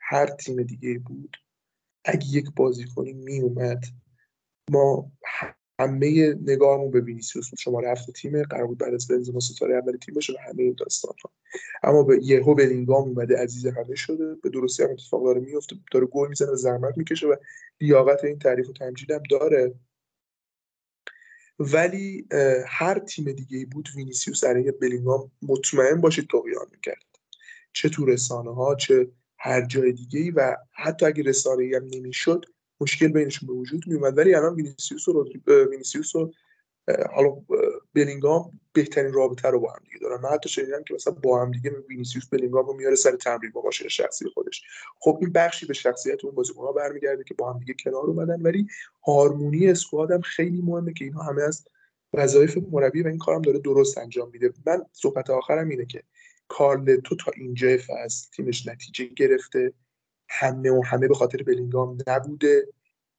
هر تیم دیگه بود اگه یک بازیکنی می اومد ما همه نگاهمون به وینیسیوس شما رفت تیم قرار بود بعد از بنزما ستاره اول تیم باشه و همه این داستان ها. اما به یهو بلینگام اومده عزیز همه شده. به درستی هم اتفاق داره میفته داره گل می‌زنه و زحمت می‌کشه و لیاقت این تعریف و تمجید هم داره. ولی هر تیم دیگه ای بود وینیسیوس علیه بلینگام مطمئن باشید طغیان می‌کرد. چه تو رسانه ها چه هر جای دیگه ای و حتی اگه رسانه هم نمی‌شد مشکل بینشون به وجود میومد ولی الان وینیسیوس و وینیسیوس و بلینگام بهترین رابطه رو با هم دیگه دارن. من حتی شنیدم که مثلا با هم دیگه وینیسیوس بلینگام رو میاره سر تمرین با ماشین شخصی خودش. خب این بخشی به شخصیت اون بازیکن‌ها برمیگرده که با هم دیگه کنار اومدن. ولی هارمونی اسکواد هم خیلی مهمه که اینها همه از وظایف مربی و این کارم داره درست انجام میده. من صحبت آخرم اینه که کارلتو تا اینجای فصل تیمش نتیجه گرفته. همه و همه به خاطر بلینگام نبوده.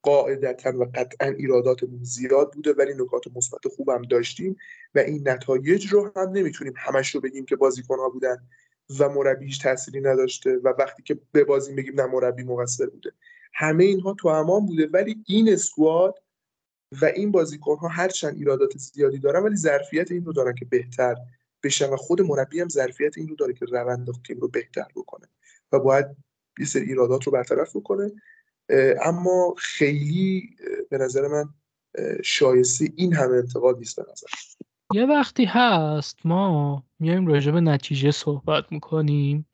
قاعدتا و قطعا ایراداتمون زیاد بوده ولی نکات مثبت خوبم داشتیم و این نتایج رو هم نمی‌تونیم همش رو بگیم که ها بودن و مربی هیچ تأثیری نداشته و وقتی که به بازی بگیم نه مربی مقصر بوده. همه اینها تو امان بوده ولی این اسکواد و این بازیکن ها هرچند ایرادات زیادی دارن ولی ظرفیت این رو دارن که بهتر بشن و خود مربی هم ظرفیت این رو داره که روند تیم رو بهتر بکنه و باید یه سری ایرادات رو برطرف بکنه. اما خیلی به نظر من شایسته این همه انتقاد نیست به نظر یه وقتی هست ما میایم راجع به نتیجه صحبت می‌کنیم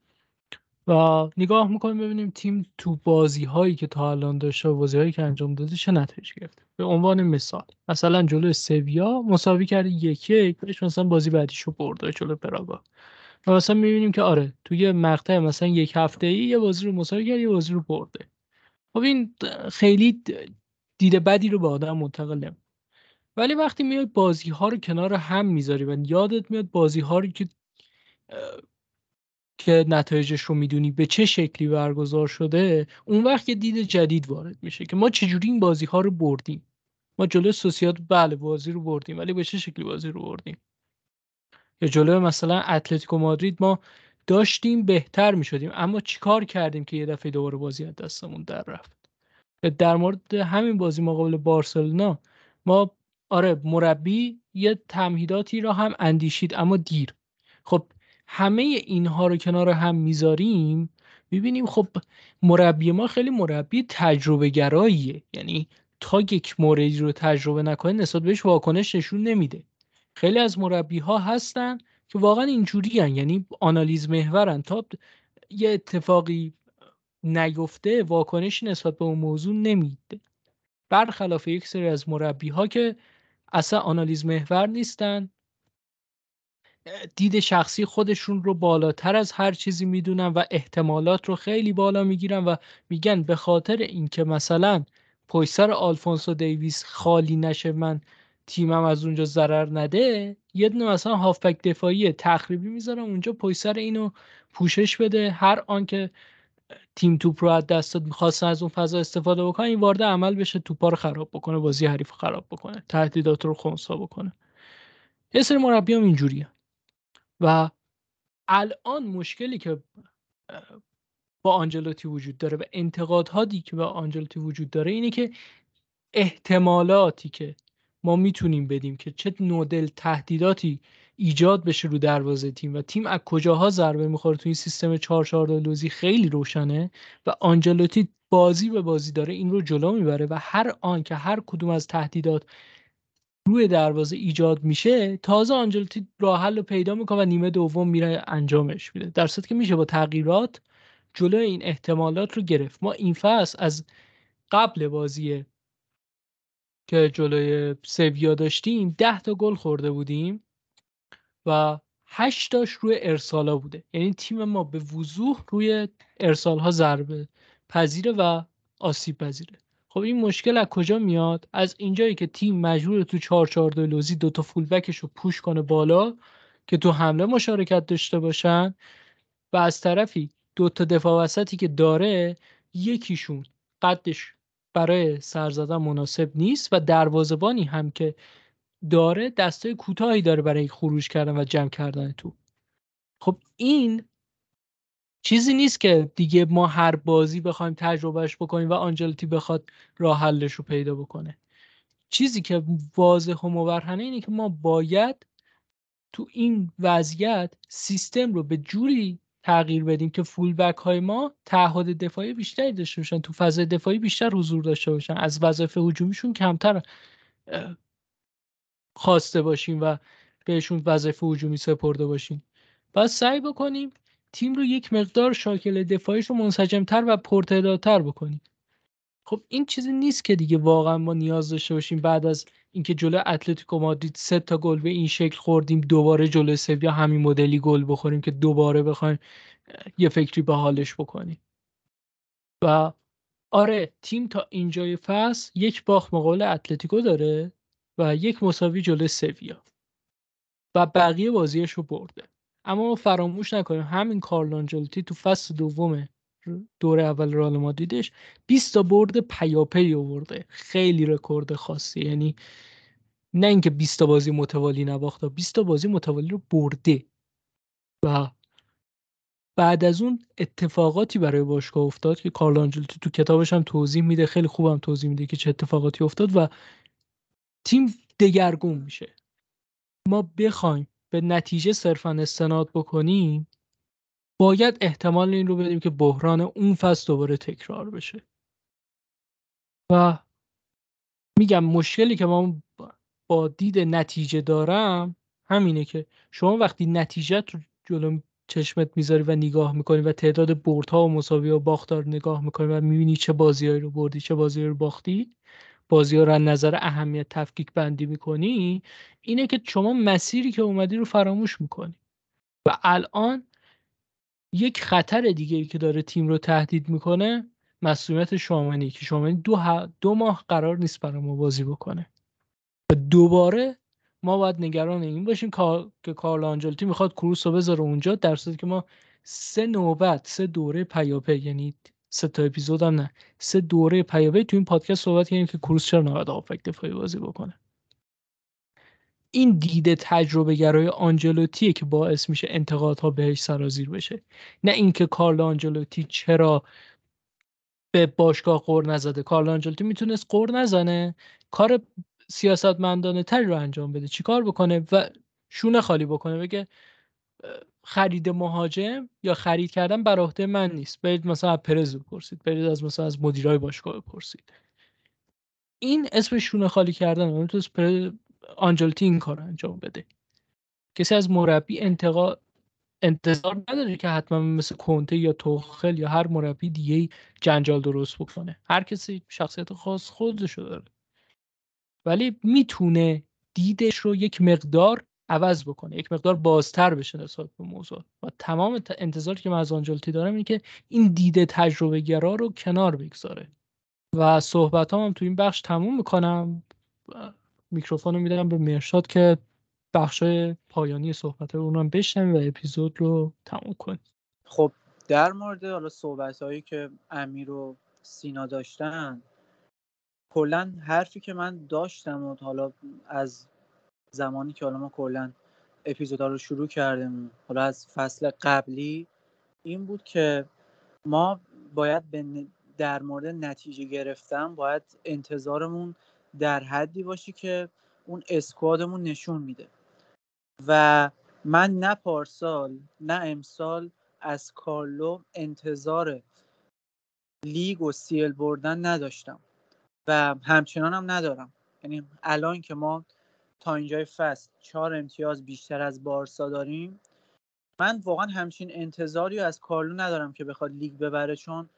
و نگاه می‌کنیم ببینیم تیم تو بازی هایی که تا الان داشته و بازی هایی که انجام داده چه نتیجه گرفته. به عنوان مثال مثلا جلو سویا مساوی کرده یک یک مثلا بازی بعدیشو برده جلو پراگا و مثلا می‌بینیم که آره توی مقطع مثلا یک هفته ای یه بازی رو مساوی کرده یه بازی رو برده. خب این خیلی دیده بدی رو به آدم منتقل ولی وقتی میای بازی ها رو کنار هم می‌ذاری و یادت میاد بازی ها رو که که نتایجش رو می‌دونی به چه شکلی برگزار شده اون وقت یه دید جدید وارد میشه که ما چجوری این بازی ها رو بردیم. ما جلوی سوسیات بله بازی رو بردیم ولی به چه شکلی بازی رو بردیم؟ یا جلوی مثلا اتلتیکو مادرید ما داشتیم بهتر می‌شدیم. اما چیکار کردیم که یه دفعه دوباره بازی از دستمون در رفت؟ در مورد همین بازی مقابل بارسلونا ما آره مربی یه تمهیداتی را هم اندیشید اما دیر. خب همه اینها رو کنار هم می‌ذاریم می‌بینیم خب مربی ما خیلی مربی تجربه گراییه یعنی تا یک موردی رو تجربه نکنه نسبت بهش واکنش نشون نمیده. خیلی از مربی ها هستن که واقعا اینجوری هن. یعنی آنالیز محورن تا یه اتفاقی نیفته واکنشی نسبت به اون موضوع نمیده برخلاف یک سری از مربی ها که اصلا آنالیز محور نیستن دید شخصی خودشون رو بالاتر از هر چیزی می‌دونن و احتمالات رو خیلی بالا می‌گیرن و میگن به خاطر اینکه مثلا پویسر آلفونسو دیویس خالی نشه من تیمم از اونجا ضرر نده یه دونه مثلا هافبک دفاعی تخریبی می‌ذارم اونجا پشت اینو پوشش بده. هر آنکه تیم توپ رو از دست داد می‌خواستن از اون فضا استفاده بکنه این وارد عمل بشه توپا رو خراب بکنه بازی حریف خراب بکنه تهدیدات رو خونسا بکنه. یه سری مربی هم اینجوریه. و الان مشکلی که با آنجلوتی وجود داره و انتقادهایی که با آنجلوتی وجود داره اینه که احتمالاتی که ما می‌تونیم بدیم که چه نودل تهدیداتی ایجاد بشه رو دروازه تیم و تیم از کجاها ضربه می‌خوره تو این سیستم 4 4 لوزی خیلی روشنه و آنجلوتی بازی به بازی داره این رو جلو می‌بره و هر آن که هر کدوم از تهدیدات روی دروازه ایجاد میشه تازه آنجلوتی راه حل پیدا می‌کنه و نیمه دوم میره انجامش میده. در که میشه با تغییرات جلو این احتمالات رو گرفت. ما این فصل از قبل بازی که جلوی سویا داشتیم ده تا گل خورده بودیم و هشت تاش روی ارسالا بوده. یعنی تیم ما به وضوح روی ارسال ها ضربه پذیره و آسیب پذیره. خب این مشکل از کجا میاد؟ از اینجایی که تیم مجبور تو 4 4 2 لوزی دو تا رو پوش کنه بالا که تو حمله مشارکت داشته باشن و از طرفی دو تا دفاع وسطی که داره یکیشون قدش برای سر زدن مناسب نیست و دروازبانی هم که داره دستای کوتاهی داره برای خروج کردن و جمع کردن تو. خب این چیزی نیست که دیگه ما هر بازی بخوایم تجربهش بکنیم و آنجلتی بخواد راه حلش رو پیدا بکنه. چیزی که واضح و مبرهنه اینه که ما باید تو این وضعیت سیستم رو به جوری تغییر بدیم که فول بک های ما تعهد دفاعی بیشتری داشته باشن. تو فضای دفاعی بیشتر حضور داشته باشن. از وظایف هجومیشون کمتر خواسته باشیم و بهشون وظایف هجومی سپرده باشیم. باید سعی بکنیم تیم رو یک مقدار شاکل دفاعیش رو منسجمتر و پرتعدادتر بکنیم. خب این چیزی نیست که دیگه واقعا ما نیاز داشته باشیم بعد از اینکه جلو اتلتیکو مادرید سه تا گل به این شکل خوردیم دوباره جلو سویا همین مدلی گل بخوریم که دوباره بخوایم یه فکری به حالش بکنیم. و آره تیم تا اینجای فصل یک باخت مقابل اتلتیکو داره و یک مساوی جلو سویا و بقیه بازیش رو برده. اما فراموش نکنیم همین کارلانجلتی تو فصل دوم دوره اول رئال مادریدش 20 تا برد پیاپی آورده. خیلی رکورد خاصی یعنی نه اینکه 20 تا بازی متوالی نباخته 20 تا بازی متوالی رو برده. و بعد از اون اتفاقاتی برای باشگاه افتاد که کارل تو کتابش هم توضیح میده. خیلی خوبم توضیح میده که چه اتفاقاتی افتاد و تیم دگرگون میشه. ما بخوایم به نتیجه صرفا استناد بکنیم باید احتمال این رو بدیم که بحران اون فصل دوباره تکرار بشه. و میگم مشکلی که ما با دید نتیجه دارم همینه که شما وقتی نتیجه رو جلو چشمت می‌ذاری و نگاه می‌کنی و تعداد بردها و مساوی و باختار نگاه می‌کنی و می‌بینی چه بازیهایی رو بردی چه بازی رو باختی بازی رو نظر اهمیت تفکیک بندی می‌کنی اینه که شما مسیری که اومدی رو فراموش می‌کنی. و الان یک خطر دیگه که داره تیم رو تهدید می‌کنه مسئولیت شامنی که شامنی دو, دو ماه قرار نیست برای ما بازی بکنه. و دوباره ما باید نگران این باشیم که کارل آنجلتی می‌خواد کروس رو بذاره اونجا در صورتی که ما سه نوبت سه دوره پیاپی یعنی سه تا اپیزود هم نه سه دوره پیاپی تو این پادکست صحبت کردیم که کروس چرا نباید آفک دفاعی بازی بکنه. این دیده تجربه گرای آنجلوتیه که باعث میشه انتقادها بهش سرازیر بشه. نه اینکه کارل آنجلوتی چرا به باشگاه قور نزده. کارل آنجلوتی می‌تونست قور نزنه کار سیاستمندانه تری رو انجام بده. چیکار بکنه و شونه خالی بکنه. بگه خرید مهاجم یا خرید کردن بر عهده من نیست. برید مثلا از پرز بپرسید. برید از مثلا از مدیرای باشگاه بپرسید. این اسم شونه خالی کردن می‌تونست آنجلتی این کار انجام بده. کسی از مربی انتقاد انتظار نداره که حتما مثل کنته یا توخل یا هر مربی دیگه جنجال درست بکنه. هر کسی شخصیت خاص خودشو داره. ولی می‌تونه دیدش رو یک مقدار عوض بکنه یک مقدار بازتر بشه نسبت به موضوع. و تمام انتظاری که من از آنجلتی دارم اینه که این دیده تجربه گرا رو کنار بگذاره. و صحبت هم, هم تو این بخش تموم می‌کنم. میکروفون رو میدم به مرشاد که بخش پایانی صحبت رو اونم بشنم و اپیزود رو تموم کنیم خب در مورد حالا صحبت هایی که امیر و سینا داشتن کلا حرفی که من داشتم و حالا از زمانی که حالا ما کلا اپیزودا رو شروع کردیم حالا از فصل قبلی این بود که ما باید به در مورد نتیجه گرفتن باید انتظارمون در حدی باشی که اون اسکوادمون نشون میده. و من نه پارسال نه امسال از کارلو انتظار لیگ و سیل بردن نداشتم. و همچنان هم ندارم. یعنی الان که ما تا اینجای فصل چهار امتیاز بیشتر از بارسا داریم من واقعا همچین انتظاری از کارلو ندارم که بخواد لیگ ببره چون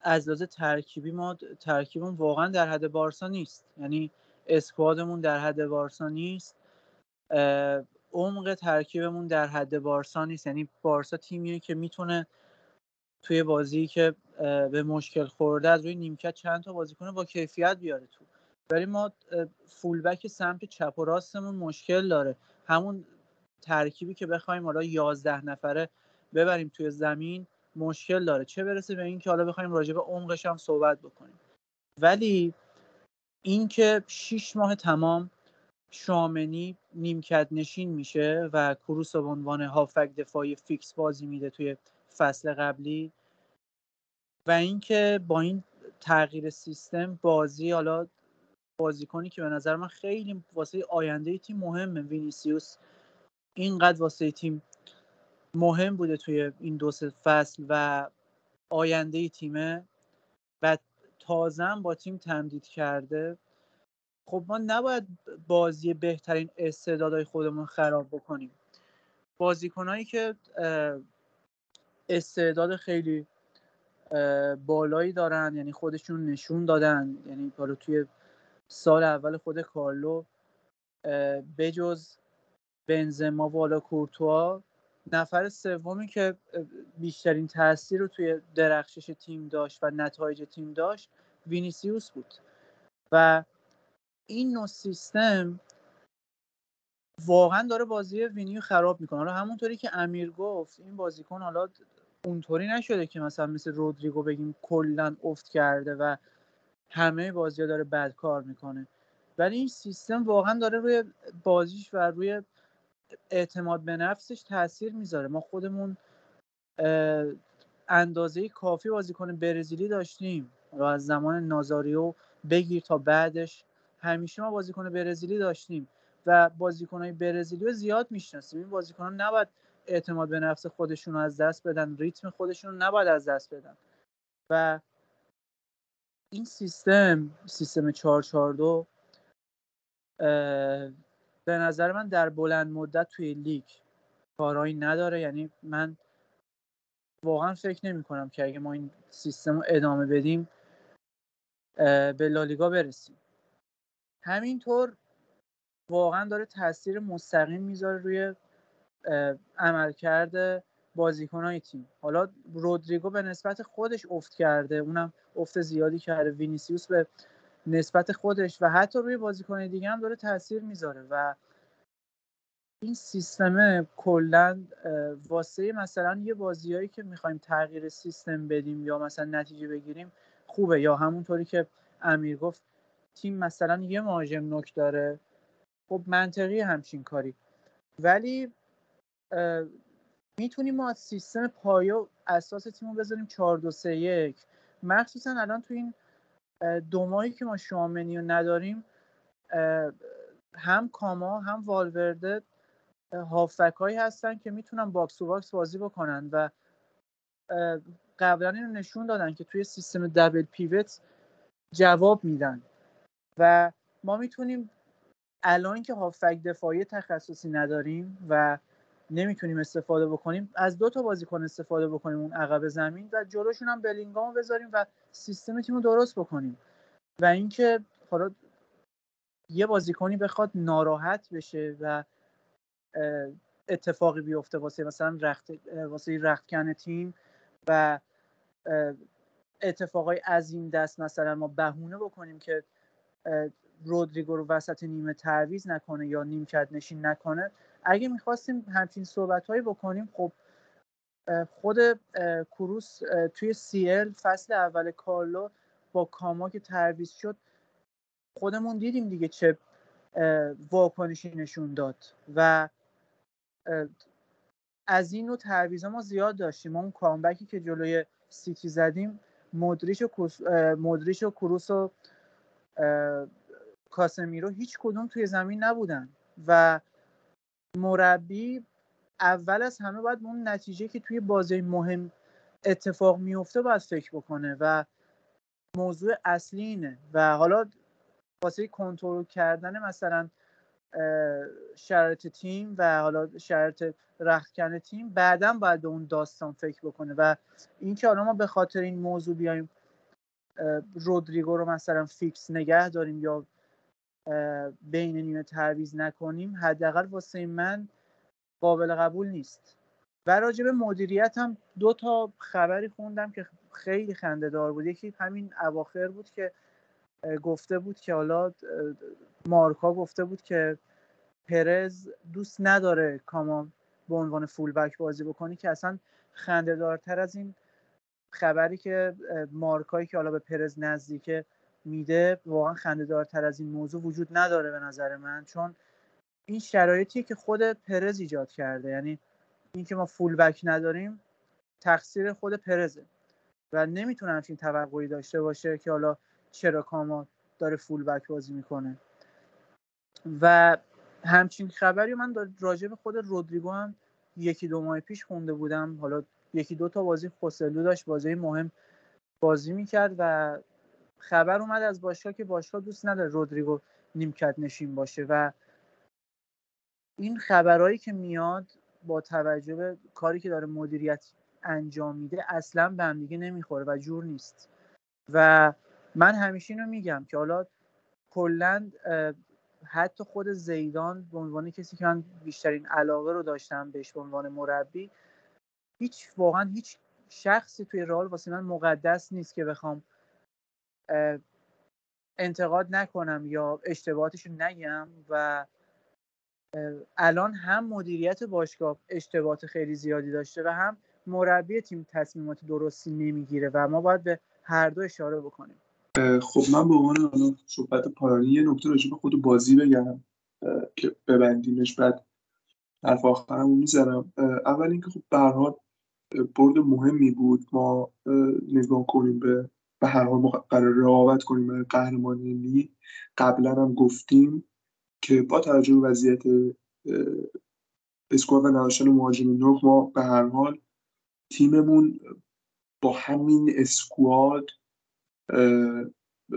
از لحاظ ترکیبی ما ترکیبمون واقعا در حد بارسا نیست. یعنی اسکوادمون در حد بارسا نیست. عمق ترکیبمون در حد بارسا نیست. یعنی بارسا تیمیه که می‌تونه توی بازی که به مشکل خورده از روی نیمکت چند تا بازیکن با کیفیت بیاره تو. ولی ما فولبک سمت چپ و راستمون مشکل داره. همون ترکیبی که بخوایم حالا 11 نفره ببریم توی زمین مشکل داره. چه برسه به اینکه حالا بخوایم راجع به عمقش هم صحبت بکنیم. ولی اینکه 6 ماه تمام شوامنی نیمکت نشین میشه و کروس به عنوان هافک دفاعی fix بازی میده توی فصل قبلی و اینکه با این تغییر سیستم بازی حالا بازیکنی که به نظر من خیلی واسه آینده تیم مهمه وینیسیوس اینقدر واسه تیم مهم بوده توی این دو فصل و آینده تیمه. و تازه با تیم تمدید کرده. خب ما نباید بازی بهترین استعدادهای خودمون خراب بکنیم. بازیکنهایی که استعداد خیلی بالایی دارن یعنی خودشون نشون دادن یعنی بالا توی سال اول خود کارلو بجز بنزما و حالا نفر سومی که بیشترین تاثیر رو توی درخشش تیم داشت و نتایج تیم داشت وینیسیوس بود. و این نوع سیستم واقعا داره بازی وینیو خراب می‌کنه. حالا همونطوری که امیر گفت این بازیکن حالا اونطوری نشده که مثلا مثل رودریگو بگیم کلا افت کرده و همه بازی داره بد کار می‌کنه. ولی این سیستم واقعا داره روی بازیش و روی اعتماد به نفسش تاثیر می‌ذاره. ما خودمون اندازه کافی بازیکن برزیلی داشتیم و از زمان نازاریو بگیر تا بعدش همیشه ما بازیکن برزیلی داشتیم و بازیکنهای برزیلی رو زیاد می‌شناسیم. این بازیکنان نباید اعتماد به نفس خودشون رو از دست بدن ریتم خودشون رو نباید از دست بدن. و این سیستم سیستم 442 به نظر من در بلند مدت توی لیگ کارایی نداره. یعنی من واقعا فکر نمی کنم که اگه ما این سیستم رو ادامه بدیم به لالیگا برسیم. همینطور واقعا داره تاثیر مستقیم می‌ذاره روی عملکرد بازیکنهای تیم. حالا رودریگو به نسبت خودش افت کرده اونم افت زیادی کرده. وینیسیوس به نسبت خودش و حتی روی بازیکن دیگه هم داره تاثیر می‌ذاره و این سیستم کلا واسه مثلا یه بازیایی که می‌خوایم تغییر سیستم بدیم یا مثلا نتیجه بگیریم خوبه یا همونطوری که امیر گفت تیم مثلا یه مهاجم نوک داره. خب منطقی همچین کاری. ولی می‌تونیم ما از سیستم پایه اساس تیم رو بذاریم 4 2 3 1 مخصوصا الان تو این دو ماهی که ما شوامنی رو نداریم هم کاماوینگا هم والورده هافک هایی هستن که می‌تونن box to box بازی بکنن و قبلا اینو نشون دادن که توی سیستم double pivot جواب میدن. و ما می‌تونیم الان که هافک دفاعی تخصصی نداریم و نمی‌تونیم استفاده بکنیم. از دو تا بازیکن استفاده بکنیم اون عقب زمین و جلوشون هم بلینگام بذاریم و سیستم تیم رو درست بکنیم. و اینکه حالا یه بازیکنی بخواد ناراحت بشه و اتفاقی بیفته واسه مثلا رخت واسه رختکن تیم و اتفاقای از این دست مثلا ما بهونه بکنیم که رودریگو رو وسط نیمه تعویز نکنه یا نیمکت نشین نکنه. اگه می‌خواستیم همچین صحبت هایی بکنیم خب خود کروس توی سی فصل اول کارلو با کاما که تعویز شد. خودمون دیدیم دیگه چه واکنشی نشون داد و از این نوع ما زیاد داشتیم. ما اون کامبکی که جلوی سیتی زدیم مدریش و, مدریش و کروس و کاسمیرو هیچ کدوم توی زمین نبودن و مربی اول از همه باید اون نتیجه که توی بازی مهم اتفاق میفته باید فکر بکنه و موضوع اصلی اینه. و حالا واسه کنترل کردن مثلا شرط تیم و حالا شرط رختکن تیم بعدا باید به اون داستان فکر بکنه. و اینکه حالا ما به خاطر این موضوع بیایم رودریگو رو مثلا فیکس نگه داریم یا بین نیمه تعویز نکنیم حداقل واسه من قابل قبول نیست. و راجع به مدیریت هم دو تا خبری خوندم که خیلی خنده دار بود. یکی همین اواخر بود که گفته بود که حالا مارکا گفته بود که پرز دوست نداره کاما به عنوان فول بک بازی بکنی که اصلا خنده دارتر از این خبری که مارکایی که حالا به پرز نزدیکه میده واقعا خنده دارتر از این موضوع وجود نداره به نظر من چون این شرایطی که خود پرز ایجاد کرده. یعنی اینکه ما فول بک نداریم تقصیر خود پرزه. و نمی‌تونه همچین توقعی داشته باشه که حالا چرا کاما داره فول بک بازی می‌کنه. و همچین خبری من راجع به خود رودریگو هم یکی دو ماه پیش خونده بودم. حالا یکی دو تا بازی خسلو داشت بازی مهم بازی می‌کرد و خبر اومد از باشگاه که باشگاه دوست نداره رودریگو نیمکت نشین باشه و این خبرهایی که میاد با توجه به کاری که داره مدیریت انجام میده اصلا به هم دیگه نمی‌خوره و جور نیست. و من همیشه اینو میگم که حالا کلا حتی خود زیدان به عنوان کسی که من بیشترین علاقه رو داشتم بهش به عنوان مربی هیچ واقعا هیچ شخصی توی رال واسه من مقدس نیست که بخوام انتقاد نکنم یا اشتباهاتش رو نگم و الان هم مدیریت باشگاه اشتباهات خیلی زیادی داشته و هم مربی تیم تصمیمات درستی نمی‌گیره و ما باید به هر دو اشاره بکنیم. خب من به عنوان صحبت پایانی یه نکته راجع به خود بازی بگم که ببندیمش بعد حرف آخرمو می‌زنم. اول اینکه خب به برد مهمی بود. ما نگاه کنیم به به هر حال ما قرار رقابت کنیم برای قهرمانی لیگ. قبلا هم گفتیم که با توجه به وضعیت اسکواد و نداشتن مهاجم نوک ما به هر حال تیممون با همین اسکواد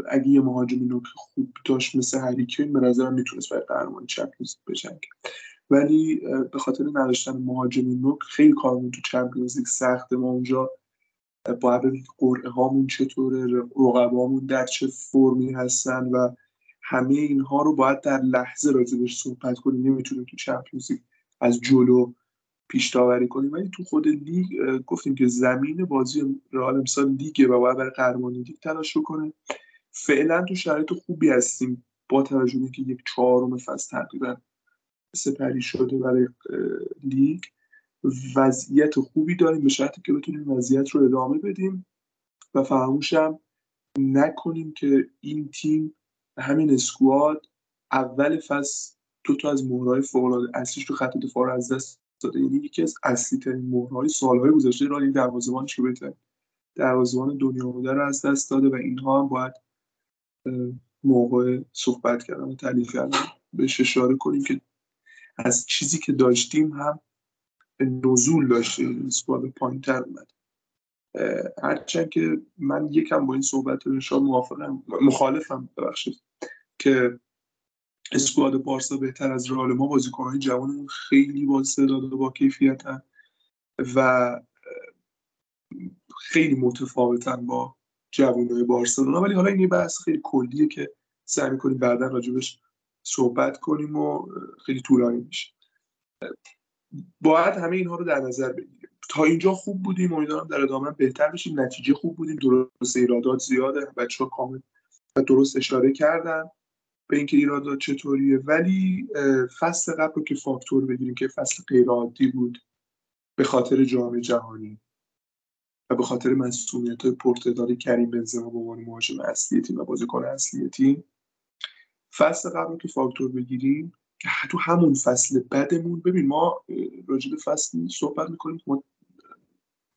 اگه یه مهاجم نوک خوب داشت مثل هریکین به نظرم می‌تونست برای قهرمانی چمپیونز بجنگه. ولی به خاطر نداشتن مهاجم نوک خیلی کارمون تو چمپیونز لیگ سخته. ما اونجا باید ببینید قرعه هامون چطوره رقبامون در چه فرمی هستن و همه اینها رو باید در لحظه راجبش صحبت کنیم. نمی‌تونیم تو چمپیونز از جلو پیش داوری کنیم. ولی تو خود لیگ گفتیم که زمین بازی رئال امسال لیگه و باید برای قهرمانی لیگ تلاش کنه. فعلا تو شرایط خوبی هستیم با توجه که یک چهارم فصل تقریبا سپری شده برای لیگ. وضعیت خوبی داریم به شرطی که بتونیم وضعیت رو ادامه بدیم و فراموشم نکنیم که این تیم همین اسکواد اول فصل دو تا از مهرهای فوق‌العاده اصلیش تو خط دفاع از دست داده. یعنی یکی از اصلی ترین مهرهای سالهای گذشته را این دروازه‌بان که بهتر دروازه‌بان دنیا بوده رو از دست داده و اینها هم باید موقع صحبت کردن و تعلیف کردن بهش اشاره کنیم که از چیزی که داشتیم هم نزول داشته اسکواد پایین تر اومد هرچند که من یکم با این صحبت رو موافقم مخالفم ببخشید که اسکواد بارسا بهتر از رئال ما بازیکنهای جوانمون خیلی با استعداد و با کیفیتن و خیلی متفاوتن با جوانای بارسلونا. ولی حالا این یه بحث خیلی کلیه که سعی می‌کنیم بعدا راجبش صحبت کنیم و خیلی طولانی میشه. باید همه اینها رو در نظر بگیریم. تا اینجا خوب بودیم امیدوارم در ادامه بهتر بشیم. نتیجه خوب بودیم. درست ایرادات زیاده. بچه ها کامل و درست اشاره کردن به اینکه ایرادات چطوریه. ولی فصل قبل رو که فاکتور بگیریم که فصل غیرعادی بود به خاطر جام جهانی و به خاطر مسئولیت های پرتدار کریم بنزما به عنوان مهاجم اصلی تیم و بازیکن اصلی تیم فصل قبل رو که فاکتور بگیریم که تو همون فصل بدمون ببین ما راجع به فصلی صحبت می‌کنیم ما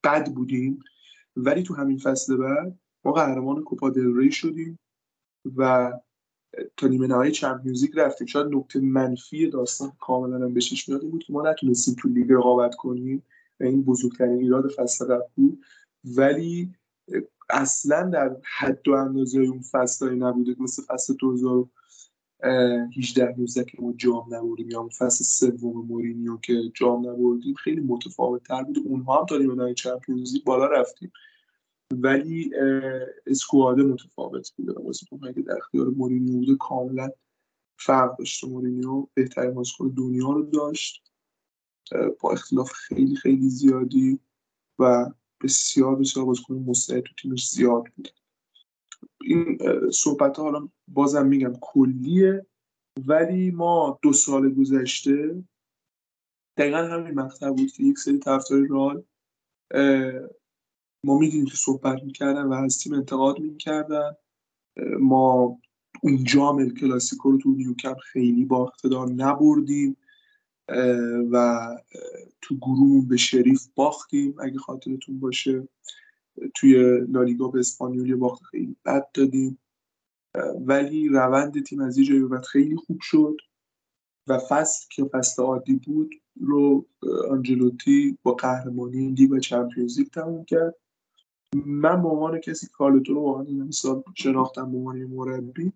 بد بودیم ولی تو همین فصل بعد ما قهرمان کوپا دل ری شدیم و تا نیمه نهایی چمپیونز لیگ رفتیم. شاید نکته منفی داستان کاملا هم بهش میاد بود که ما نتونستیم تو لیگ رقابت کنیم و این بزرگترین ایراد فصل قبل بود. ولی اصلا در حد و اندازه اون فصلایی نبوده مثل فصل 2018 19 که ما جام نبردیم یا فصل سوم مورینیو که جام نبردیم خیلی متفاوت تر بود. اونها هم تا نیمه چمپیونز لیگ بالا رفتیم. ولی squad متفاوت بوده بازیکن که در اختیار مورینیو بوده کاملا فرق داشت. مورینیو بهترین بازیکن دنیا رو داشت. با اختلاف خیلی خیلی زیادی و بسیار بسیار بازیکن مستعد تو تیمش زیاد بود. این صحبت ها حالا بازم میگم کلیه ولی ما دو سال گذشته دقیقا همین مقطع بود که یک سری طرفدار رال ما می‌دونیم که صحبت می‌کردن و از تیم انتقاد می‌کردن. ما اون جام کلاسیکو رو تو نیوکمپ خیلی با اقتدار نبردیم و تو گروهمون به شریف باختیم اگه خاطرتون باشه. توی لالیگا به اسپانیول یه باخت خیلی بد دادیم. ولی روند تیم از یه جایی بعد خیلی خوب شد و فصل که فصل عادی بود رو آنجلوتی با قهرمانی لیگ و چمپیونز لیگ تموم کرد. من به عنوان کسی کارلتو رو واقعا این سال شناختم به عنوان مربی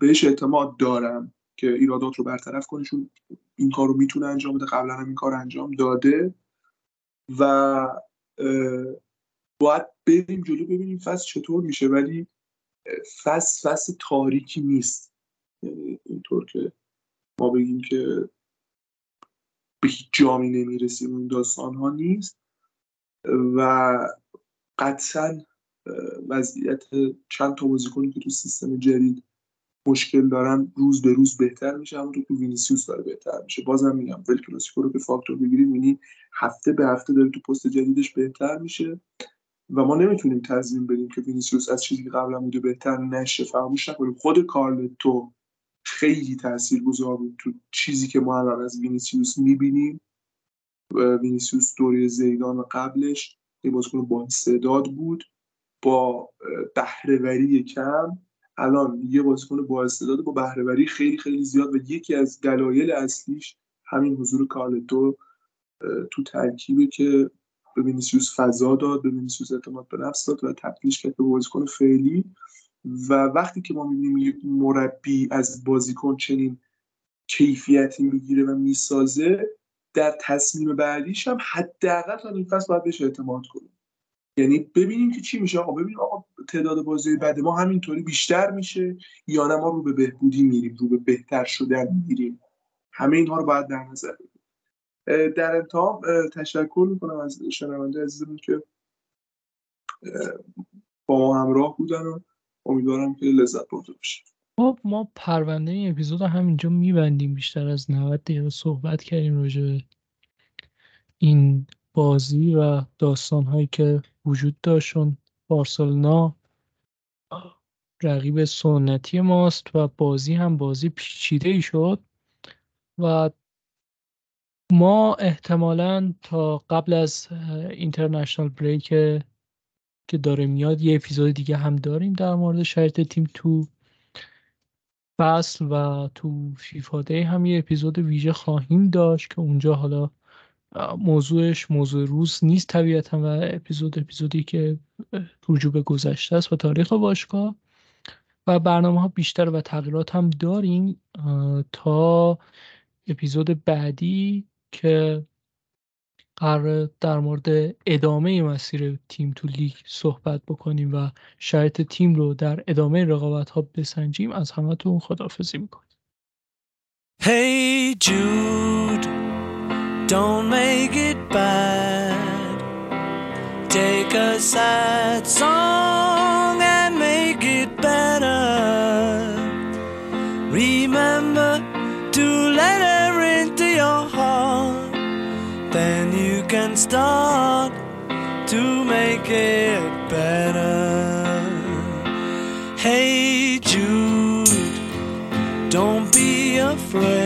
بهش اعتماد دارم که ایرادات رو برطرف کنه چون این کار رو می‌تونه انجام بده. قبلا هم این کار انجام داده و باید بریم جلو ببینیم فصل چطور میشه ولی فصل فصل تاریکی نیست. یعنی اینطور که ما بگیم که به هیچ جامی نمی‌رسیم این داستان ها نیست. و قطعا وضعیت چند تا بازیکنی که تو سیستم جدید مشکل دارن روز به روز بهتر میشه همونطور که وینیسیوس داره بهتر میشه. بازم میگم ال کلاسیکو رو به فاکتور بگیریم یعنی هفته به هفته داره تو پست جدیدش بهتر میشه. و ما نمی‌تونیم تضمین بدیم که وینیسیوس از چیزی که قبلا بوده بهتر نشه فراموش نکنیم. خود کارلتو خیلی تاثیرگذار بود تو چیزی که ما الان از وینیسیوس می‌بینیم. وینیسیوس دوره زیدان و قبلش یه بازیکن با استعداد بود با بهره‌وری کم. الان یه بازیکن با استعداد با بهره‌وری خیلی خیلی زیاد و یکی از دلایل اصلیش همین حضور کارلتو تو ترکیبه که به وینیسیوس فضا داد به وینیسیوس اعتماد به نفس داد و تبدیلش کرد به بازیکن فعلی. و وقتی که ما می‌بینیم یک مربی از بازیکن چنین کیفیتی می‌گیره و می‌سازه در تصمیم بعدیش هم حداقل تا این فصل باید بهش اعتماد کنیم یعنی ببینیم که چی میشه. آقا ببینیم آقا تعداد بازی بعد ما همینطوری بیشتر میشه یا نه؟ ما رو به بهبودی میریم رو به بهتر شدن میریم. همه اینها رو باید در نظر بگیریم. در انتها تشکر می‌کنم از شنونده عزیزمون که با ما همراه بودن و امیدوارم که لذت برده باشه خب ما پرونده این اپیزود همینجا میبندیم. بیشتر از 90 دقیقه صحبت کردیم راجع این بازی و داستان هایی که وجود داشتون بارسلونا رقیب سنتی ماست و بازی هم بازی پیچیده ای شد و ما احتمالا تا قبل از اینترنشنال بریک که داره میاد یه اپیزود دیگه هم داریم در مورد شرط تیم تو فصل و تو فیفا دی هم یه اپیزود ویژه خواهیم داشت که اونجا حالا موضوعش موضوع روز نیست طبیعتا و اپیزود اپیزودی که رجوع به گذشته است و تاریخ باشگاه و برنامه ها بیشتر و تغییرات هم داریم تا اپیزود بعدی که قرار در مورد ادامه مسیر تیم تو لیگ صحبت بکنیم و شرط تیم رو در ادامه رقابت ها بسنجیم از همتون خدافزی می‌کنیم Hey Jude, don't make it bad. Take a sad song can start to make it better. Hey Jude, don't be afraid.